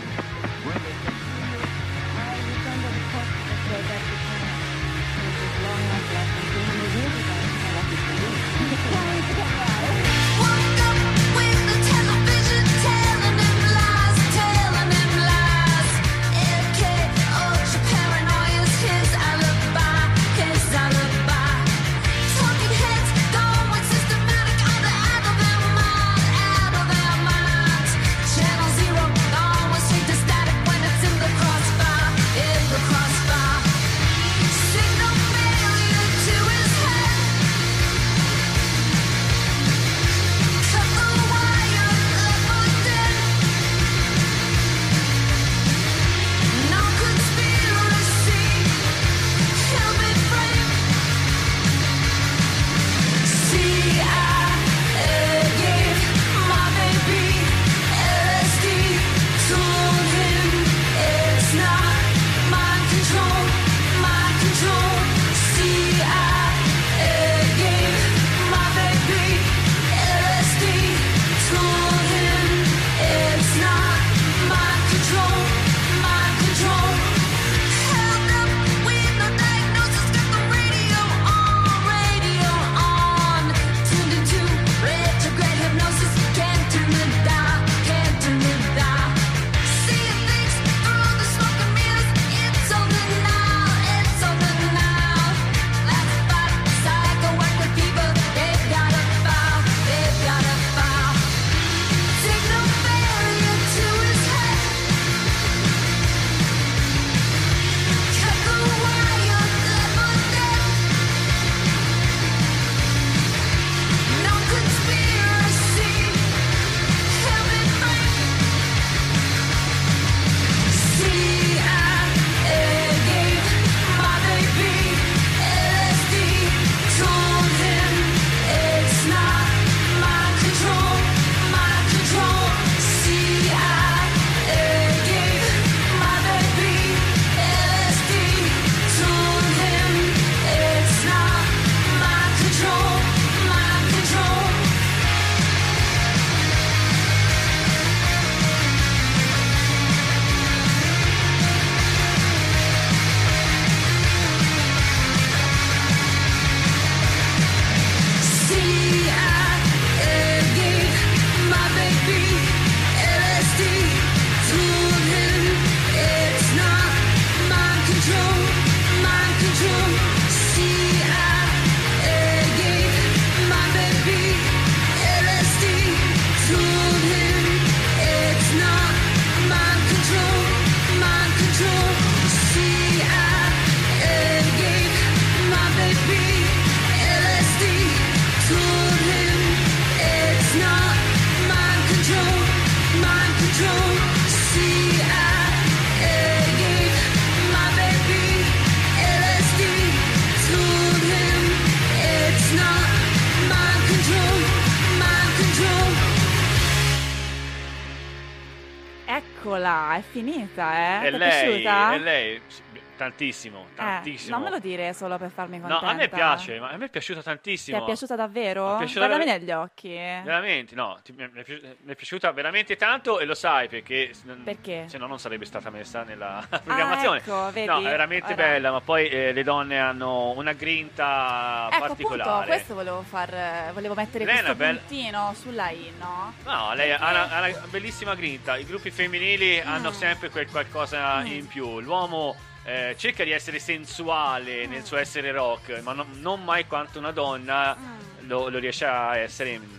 lei, tantissimo, Eh, tantissimo. non me lo dire solo per farmi No, contenta. a me piace, ma a me è piaciuta Ti tantissimo. è piaciuta davvero? È piaciuta Guardami ver- negli occhi. Veramente, no, ti- mi, è pi- mi è piaciuta veramente tanto e lo sai perché, Perché? se no non sarebbe stata messa nella programmazione. ecco, vedi? No, è veramente Ora- bella, ma poi eh, le donne hanno una grinta Ecco, particolare. appunto, questo volevo far volevo mettere Lei questo bella- puntino sulla I, no? No, lei ha una, ha una bellissima grinta. I gruppi femminili Mm. hanno sempre quel qualcosa in più. L'uomo eh, cerca di essere sensuale Mm. nel suo essere rock, ma no- non mai quanto una donna Mm. lo, lo riesce a essere mm,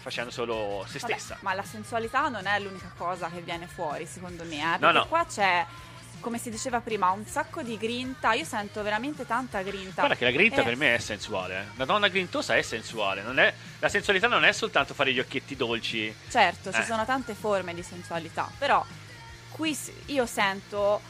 facendo solo se Vabbè, stessa. ma la sensualità non è l'unica cosa che viene fuori, secondo me. Eh? No, Perché no. qua c'è, come si diceva prima, un sacco di grinta. Io sento veramente tanta grinta. Guarda che la grinta Eh, per me è sensuale. eh. La donna grintosa è sensuale. non è- la sensualità non è soltanto fare gli occhietti dolci. Certo, ci Eh. sono tante forme di sensualità, però qui io sento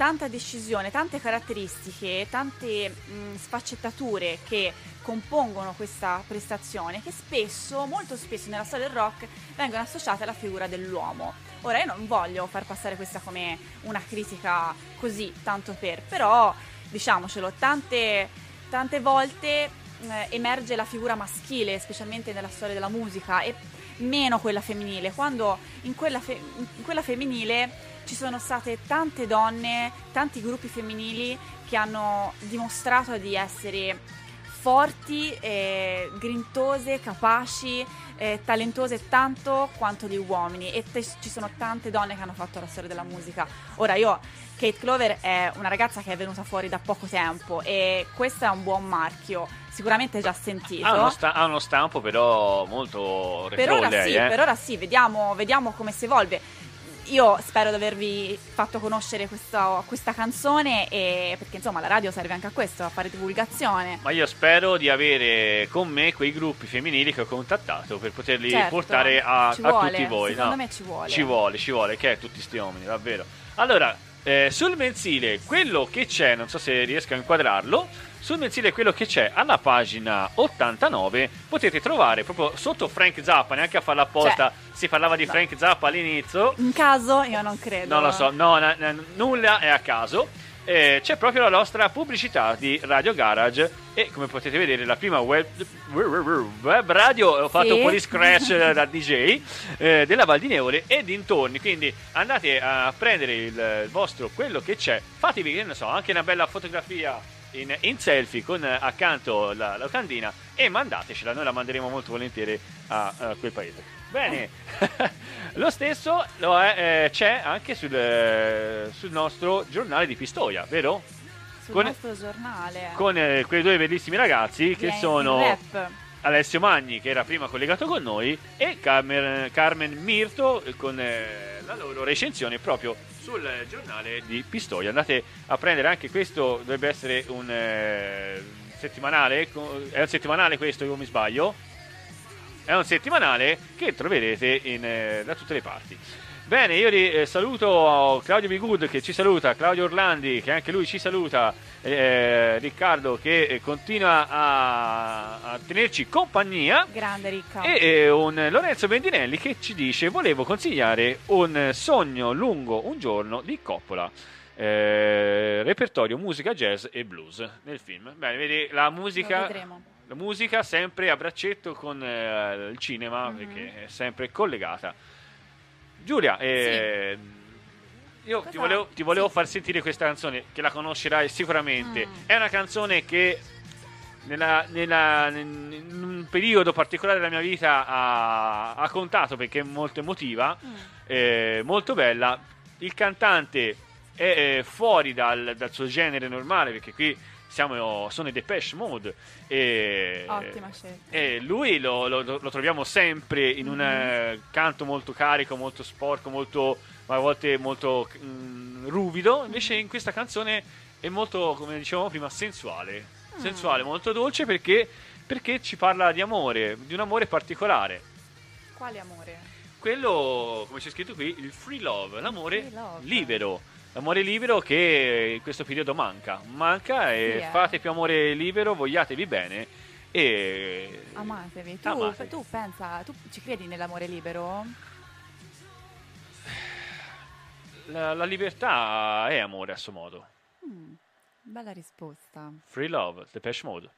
tanta decisione, tante caratteristiche, tante mh, sfaccettature che compongono questa prestazione che spesso, molto spesso nella storia del rock vengono associate alla figura dell'uomo. Ora io non voglio far passare questa come una critica così, tanto per, però diciamocelo, tante, tante volte eh, emerge la figura maschile, specialmente nella storia della musica, e meno quella femminile. Quando in quella, fe- in quella femminile ci sono state tante donne, tanti gruppi femminili che hanno dimostrato di essere forti, eh, grintose, capaci, eh, talentose tanto quanto gli uomini e te- ci sono tante donne che hanno fatto la storia della musica. Ora io, Kate Clover è una ragazza che è venuta fuori da poco tempo e questo è un buon marchio, sicuramente già sentito. Ha uno, sta- ha uno stampo però molto retro Per ora lei, sì, eh. per ora sì, vediamo, vediamo come si evolve. Io spero di avervi fatto conoscere questa, questa canzone e perché insomma la radio serve anche a questo, a fare divulgazione. Ma io spero di avere con me quei gruppi femminili che ho contattato per poterli Certo, portare a, a vuole, tutti voi. secondo no? me ci vuole. Ci vuole, ci vuole, che è tutti sti uomini, davvero. Allora, eh, sul mensile, quello che c'è, non so se riesco a inquadrarlo, sul mensile quello che c'è alla pagina 89 potete trovare proprio sotto Frank Zappa, neanche a farla apposta, Cioè, si parlava di no. Frank Zappa all'inizio. In caso io non credo. Non lo so, no, na- na- nulla è a caso. Eh, c'è proprio la nostra pubblicità di Radio Garage e come potete vedere la prima web, web radio ho fatto Sì. un po' di scratch da DJ eh, della Val di Nevole e dintorni quindi andate a prendere il, il vostro quello che c'è fatevi che ne so anche una bella fotografia in, in selfie con eh, accanto la locandina e mandatecela noi la manderemo molto volentieri a, a quel paese bene lo stesso lo è, eh, c'è anche sul, eh, sul nostro giornale di Pistoia vero? Sul con- nostro giornale. con eh, quei due bellissimi ragazzi che Viene sono. Alessio Magni che era prima collegato con noi e Carmen, Carmen Mirto con eh, la loro recensione proprio sul giornale di Pistoia. Andate a prendere anche questo dovrebbe essere un eh, settimanale è un settimanale questo io mi sbaglio? È un settimanale che troverete in, eh, da tutte le parti Bene, io ri- eh, saluto Claudio Bigood che ci saluta, Claudio Orlandi che anche lui ci saluta, eh, Riccardo che eh, continua a, a tenerci compagnia Grande ricca. e eh, un Lorenzo Bendinelli che ci dice volevo consigliare un sogno lungo un giorno di Coppola. eh, repertorio musica jazz e blues nel film. Bene, vedi la musica, la musica sempre a braccetto con eh, il cinema Mhm. perché è sempre collegata. Giulia, eh, io ti volevo, ti volevo Sì. far sentire questa canzone che la conoscerai sicuramente. Mm. È una canzone che nella- nella- in un periodo particolare della mia vita ha, ha contato perché è molto emotiva, Mm. eh, molto bella. Il cantante è fuori dal, dal suo genere normale perché qui siamo, sono i Depeche Mode. E, Ottima scelta. e lui lo, lo- lo troviamo sempre in un Mhm. eh, canto molto carico, molto sporco, molto, ma a volte molto mm, ruvido. Invece in questa canzone è molto, come dicevamo prima, sensuale. Mm. Sensuale, molto dolce perché, perché ci parla di amore, di un amore particolare. Quale amore? Quello, come c'è scritto qui, il free love, l'amore Free love. libero. L'amore libero che in questo periodo manca, manca e yeah. fate più amore libero, vogliatevi bene e... Amatevi. Tu, amatevi. tu pensa, tu ci credi nell'amore libero? La, la libertà è amore a suo modo. Mm, bella risposta. Free love, the Depeche Mode.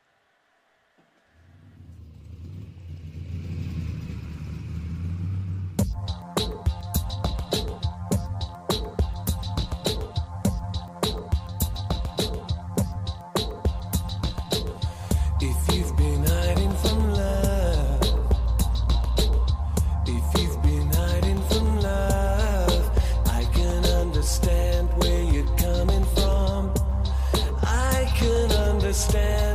understand.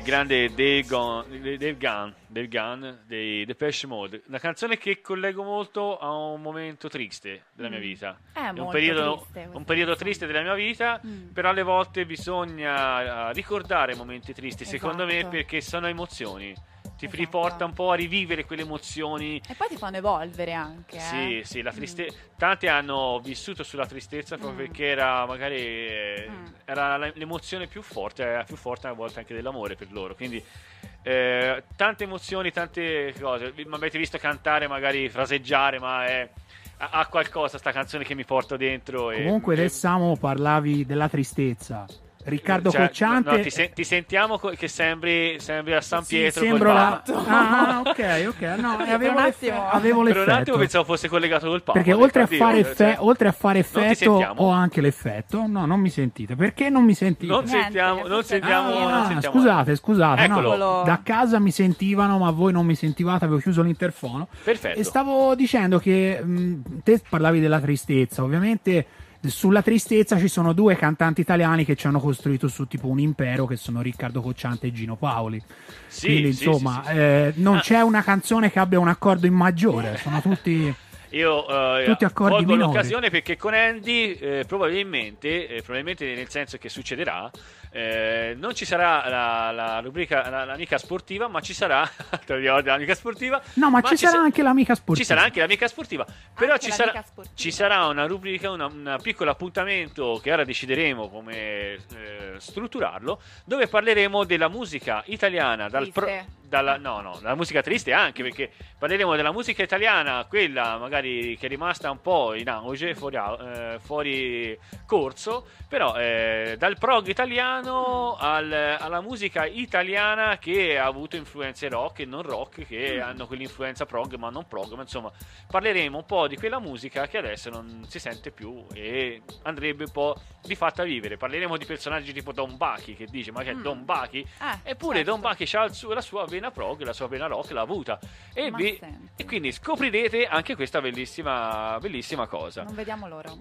il grande Dave Gunn, Dave Gunn, Dave Gunn dei Depeche Mode, una canzone che collego molto a un momento triste della mia vita. È, È un, periodo, triste, un periodo triste della mia vita, mm. però alle volte bisogna ricordare momenti tristi, esatto. secondo me, perché sono emozioni ti esatto. riporta un po' a rivivere quelle emozioni. E poi ti fanno evolvere anche. Eh? Sì, sì, la tristezza. Mm. Tante hanno vissuto sulla tristezza proprio mm. perché era magari eh, mm. era l'emozione più forte, era più forte a volte anche dell'amore per loro. Quindi eh, tante emozioni, tante cose. Mi avete visto cantare, magari fraseggiare, ma è ha qualcosa sta canzone che mi porta dentro. Comunque e, adesso e... parlavi della tristezza. Riccardo Cioè, Cocciante. no, ti, sen- ti sentiamo co- che sembri, sembri a San Sì, Pietro. sembro col la-. Ah, ah, ok, ok. No, Per avevo, un l'effe- attimo. avevo Per un attimo l'effetto. pensavo fosse collegato col Papa. Perché detto, oltre a, fare cioè, effe- oltre a fare effetto ho anche l'effetto. No, non mi sentite. Perché non mi sentite? Non Niente, sentiamo, non sentiamo, Ah, non sentiamo. scusate, scusate. no, da casa mi sentivano, ma voi non mi sentivate. Avevo chiuso l'interfono. Perfetto. E stavo dicendo che mh, te parlavi della tristezza. Ovviamente sulla tristezza ci sono due cantanti italiani che ci hanno costruito su tipo un impero, che sono Riccardo Cocciante e Gino Paoli. Sì, Quindi, sì, insomma, sì, eh, non Ah. c'è una canzone che abbia un accordo in maggiore. Sono tutti. Io eh, Tutti accordi colgo l'occasione perché con Andy eh, probabilmente, eh, probabilmente nel senso che succederà, eh, non ci sarà la, la rubrica, la- l'amica sportiva, ma ci sarà, l'amica sportiva? No, ma, ci sarà sa- anche l'amica sportiva. Ci sarà anche l'amica sportiva, però Anche ci sarà, sportiva. ci sarà una rubrica, una- un piccolo appuntamento che ora decideremo come eh, strutturarlo, dove parleremo della musica italiana, dal pro- dalla, no, no, la musica triste anche perché parleremo della musica italiana, quella magari che è rimasta un po' in auge, fuori, eh, fuori corso, però eh, dal prog italiano al- alla musica italiana che ha avuto influenze rock e non rock, che hanno quell'influenza prog ma non prog, ma insomma parleremo un po' di quella musica che adesso non si sente più e andrebbe un po' di fatta vivere. Parleremo di personaggi tipo Don Bachi che dice ma che è Mm. Don Bachi? Ah, Eppure certo. Don Bachi ha la sua vena prog, la sua vena rock, l'ha avuta. E, vi- e quindi scoprirete anche questa bellissima, bellissima cosa. Non vediamo l'ora.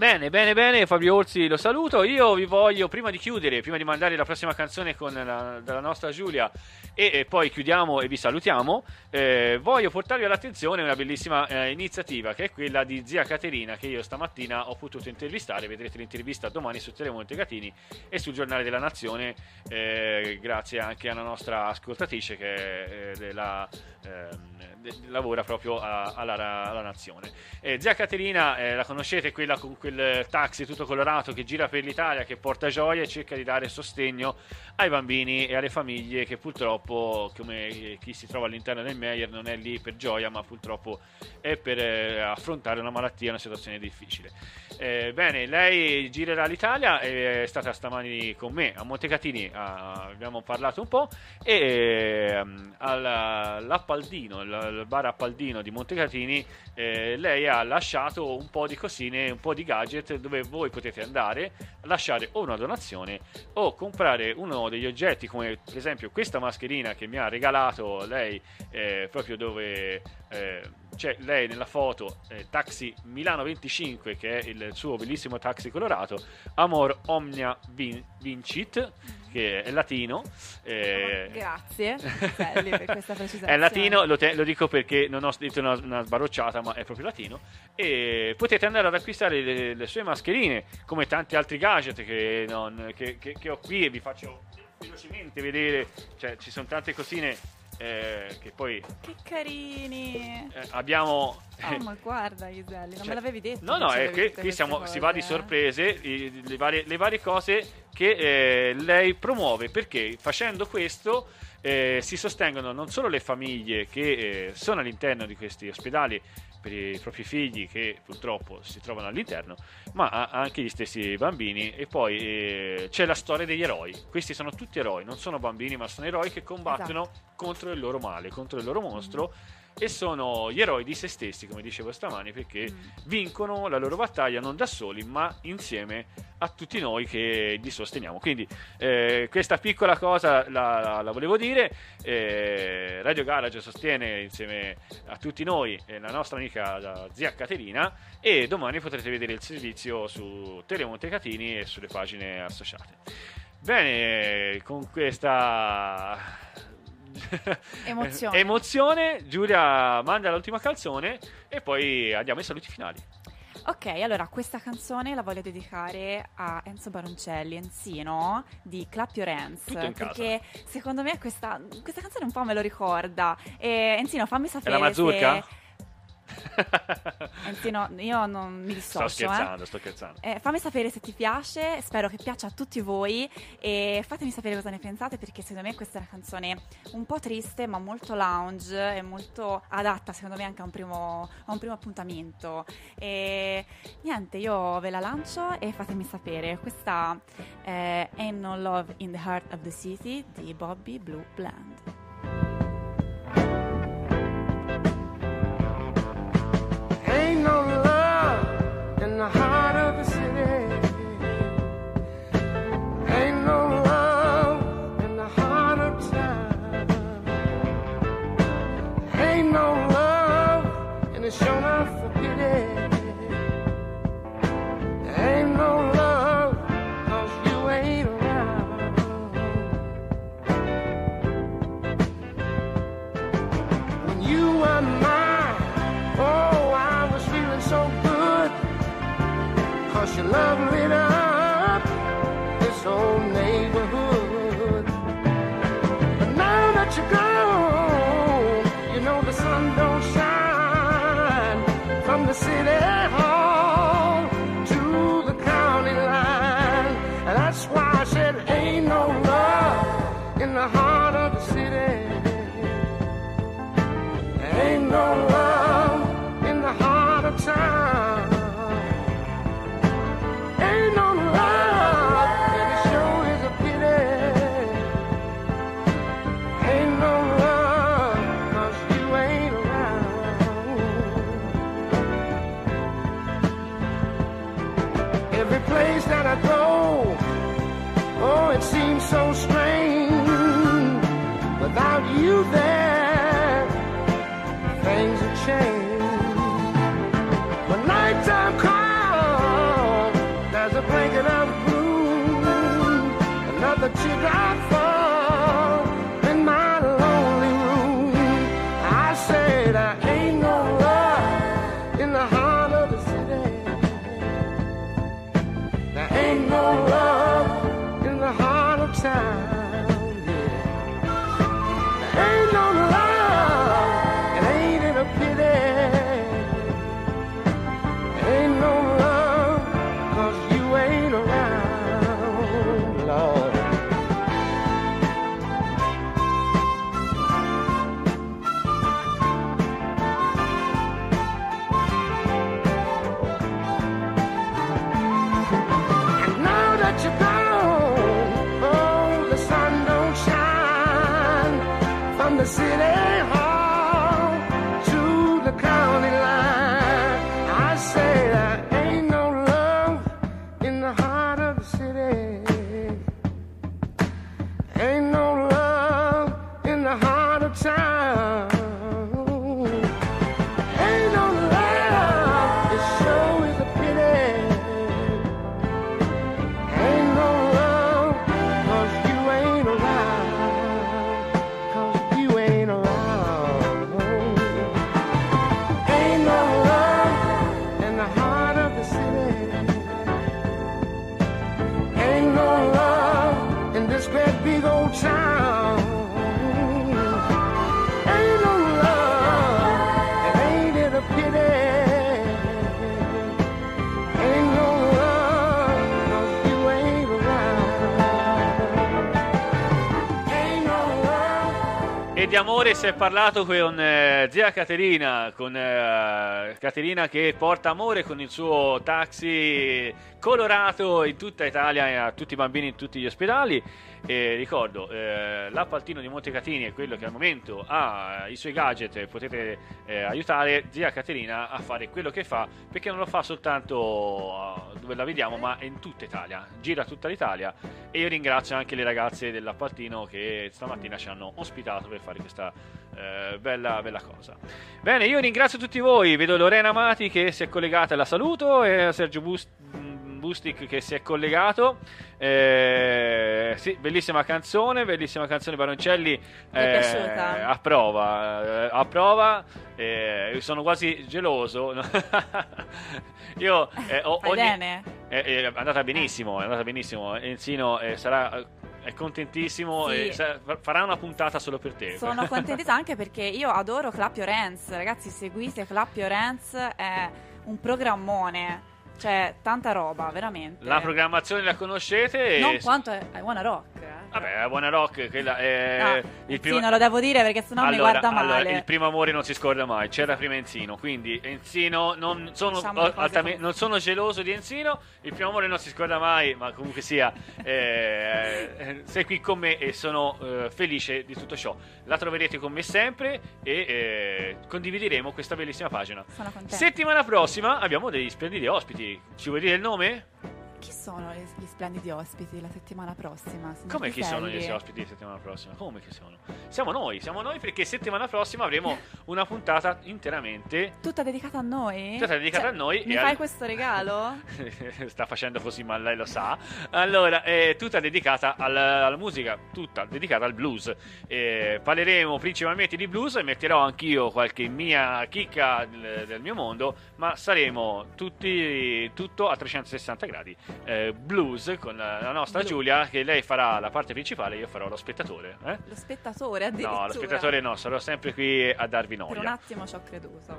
Bene, bene, bene, Fabio Orsi lo saluto. Io vi voglio, prima di chiudere, prima di mandare la prossima canzone con la, della nostra Giulia e, e poi chiudiamo e vi salutiamo, eh, voglio portarvi all'attenzione una bellissima eh, iniziativa che è quella di zia Caterina che io stamattina ho potuto intervistare. Vedrete l'intervista domani su Telemonte Gatini e sul Giornale della Nazione, eh, grazie anche alla nostra ascoltatrice che è eh, della... de- lavora proprio a- alla, alla nazione. Eh, zia Caterina, eh, la conoscete, quella con quel taxi tutto colorato che gira per l'Italia, che porta gioia e cerca di dare sostegno ai bambini e alle famiglie che purtroppo, come chi si trova all'interno del Meyer, non è lì per gioia, ma purtroppo è per eh, affrontare una malattia, una situazione difficile. Eh, bene, lei girerà l'Italia, è stata stamani con me a Montecatini, ah, abbiamo parlato un po' e ehm, alla- all'Appaldino, il, il bar Appaldino di Montecatini, eh, lei ha lasciato un po' di cosine, un po' di gadget dove voi potete andare, lasciare o una donazione o comprare uno degli oggetti come per esempio questa mascherina che mi ha regalato lei eh, proprio dove eh, c'è lei nella foto eh, Taxi Milano 25 che è il suo bellissimo taxi colorato Amor Omnia Vin- Vincit che è latino eh, Grazie, per questa precisazione. è latino, lo, te- lo dico perché non ho detto una, una sbarocciata, ma è proprio latino. E potete andare ad acquistare le, le sue mascherine, come tanti altri gadget che, non- che- che- che ho qui e vi faccio velocemente vedere. Cioè, ci sono tante cosine eh, che poi Che carini. eh, abbiamo. Oh, ma guarda, Iselli, non Cioè, me l'avevi detto. No, no, tutte qui queste siamo- si va di eh? sorprese, i- le, varie, le varie cose che eh, lei promuove, perché facendo questo eh, si sostengono non solo le famiglie che eh, sono all'interno di questi ospedali per i propri figli che purtroppo si trovano all'interno, ma anche gli stessi bambini e poi eh, c'è la storia degli eroi. Questi sono tutti eroi, non sono bambini, ma sono eroi che combattono Esatto. contro il loro male, contro il loro mostro e sono gli eroi di se stessi, come dicevo stamani, perché Mm. vincono la loro battaglia non da soli, ma insieme a tutti noi che li sosteniamo. Quindi eh, questa piccola cosa la, la- la volevo dire. Eh, Radio Garage sostiene insieme a tutti noi eh, la nostra amica la zia Caterina e domani potrete vedere il servizio su Telemonte Catini e sulle pagine associate. Bene, con questa Emozione. emozione, Giulia manda l'ultima calzone e poi andiamo ai saluti finali. Ok, allora questa canzone la voglio dedicare a Enzo Baroncelli, Enzino di Clap Your Hands. In casa. Perché secondo me questa, questa canzone un po' me lo ricorda. E Enzino, fammi È sapere. la mazurka? se- Anzi, no, io non mi dissocio. sto eh. scherzando, sto scherzando. Eh, fammi sapere se ti piace, spero che piaccia a tutti voi e fatemi sapere cosa ne pensate perché secondo me questa è una canzone un po' triste ma molto lounge e molto adatta secondo me anche a un primo, a un primo appuntamento. E niente, io ve la lancio e fatemi sapere. Questa è Ain't No Love in the Heart of the City di Bobby Blue Bland. The heart of the city. Ain't no love in the heart of town. Ain't no love and it's shown up for pity. Ain't no love lit up this whole neighborhood. But now that you're gone, you know the sun don't shine from the city hall to the county line. And that's why I said, ain't no love in the heart of the city. Ain't no di amore si è parlato con eh, zia Caterina, con eh, Caterina che porta amore con il suo taxi colorato in tutta Italia e a tutti i bambini in tutti gli ospedali. E ricordo, eh, l'appaltino di Montecatini è quello che al momento ha i suoi gadget potete eh, aiutare zia Caterina a fare quello che fa, perché non lo fa soltanto eh, dove la vediamo, ma in tutta Italia, gira tutta l'Italia. E io ringrazio anche le ragazze dell'appaltino che stamattina ci hanno ospitato per fare questa eh, bella, bella cosa. Bene, io ringrazio tutti voi, vedo Lorena Mati che si è collegata, la saluto, e Sergio Bust- Bustic che si è collegato. Eh, sì, bellissima canzone, bellissima canzone Baroncelli. Mi è piaciuta. A prova, eh, a prova. eh, io sono quasi geloso. Io eh, ho, ogni- bene? eh, eh, è andata benissimo, è andata benissimo. Enzino eh, sarà è contentissimo Sì. e farà una puntata solo per te. Sono contentissima anche perché io adoro Clappio Renz. Ragazzi, seguite Clappio Renz, è un programmone. Cioè, tanta roba, veramente. La programmazione la conoscete? e- Non quanto è I Wanna Rock. Eh. Vabbè, la buona rock, quella è Ah, il Sì, non lo devo dire perché sennò mi Allora, guarda allora, male. il primo amore non si scorda mai. C'era prima Enzino, quindi Enzino non sono, Diciamo altame- non sono geloso di Enzino. Il primo amore non si scorda mai, ma comunque sia, eh, eh, sei qui con me e sono eh, felice di tutto ciò. La troverete con me sempre e eh, condivideremo questa bellissima pagina. Sono contenta. Settimana prossima abbiamo degli splendidi ospiti. Ci vuoi dire il nome? Chi sono gli, gli splendidi ospiti la settimana prossima? signor Come chi sono gli ospiti settimana prossima? Come chi sono? Siamo noi, siamo noi perché settimana prossima avremo una puntata interamente Tutta dedicata a noi? Tutta dedicata Cioè, a noi Mi fai al- questo regalo? sta facendo così, ma lei lo sa. Allora, è tutta dedicata al- alla musica, tutta dedicata al blues. Eh, parleremo principalmente di blues e metterò anch'io qualche mia chicca del, del mio mondo, ma saremo tutti, tutto a 360 gradi. Eh, blues con la, la nostra Blues. Giulia, che lei farà la parte principale, io farò lo spettatore. eh? Lo spettatore addirittura. No, lo spettatore no, sarò sempre qui a darvi Per un noia. attimo ci ho creduto.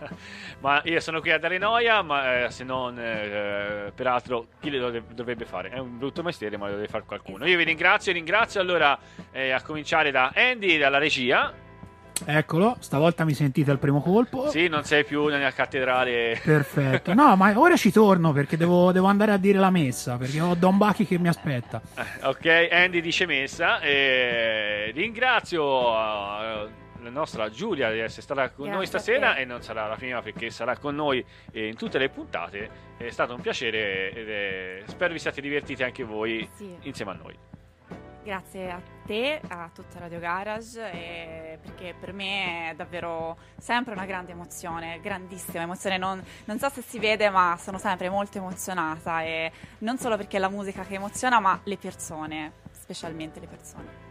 ma io sono qui a dare noia, ma eh, se non, eh, peraltro, chi lo dov- dovrebbe fare? È un brutto mestiere, ma lo deve fare qualcuno. Io vi ringrazio, ringrazio allora eh, a cominciare da Andy, dalla regia. Eccolo, stavolta mi sentite al primo colpo. Sì, non sei più nella cattedrale. Perfetto. No, ma ora ci torno perché devo, devo andare a dire la messa, perché ho Don Bachi che mi aspetta. Eh, ok, Andy dice messa. E ringrazio eh, la nostra Giulia di essere stata con Grazie noi stasera e non sarà la prima perché sarà con noi eh, in tutte le puntate. È stato un piacere è- spero vi siate divertiti anche voi Sì. insieme a noi. Grazie a te, a tutta Radio Garage, perché per me è davvero sempre una grande emozione, grandissima emozione. Non, non so se si vede, ma sono sempre molto emozionata e non solo perché è la musica che emoziona, ma le persone, specialmente le persone.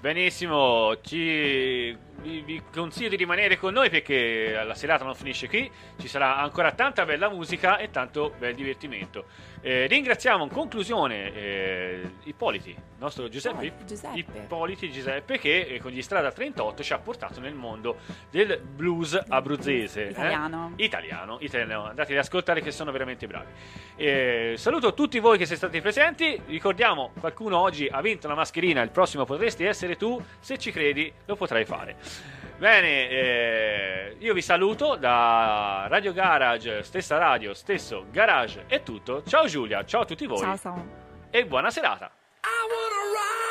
Benissimo, ci, vi, vi consiglio di rimanere con noi perché la serata non finisce qui, ci sarà ancora tanta bella musica e tanto bel divertimento. Eh, ringraziamo in conclusione eh, Ippoliti, il nostro Giuseppe, Oh, Giuseppe. Ippoliti Giuseppe che eh, con gli Strada 38 ci ha portato nel mondo del blues abruzzese. eh? Italiano. Italiano, italiano. andate ad ascoltare che sono veramente bravi. Eh, saluto tutti voi che siete stati presenti. Ricordiamo, qualcuno oggi ha vinto la mascherina, il prossimo potresti essere tu. Se ci credi, lo potrai fare. Bene, eh, io vi saluto da Radio Garage, stessa radio, stesso garage, è tutto. Ciao Giulia, ciao a tutti voi. Ciao, ciao. E buona serata. I wanna ride.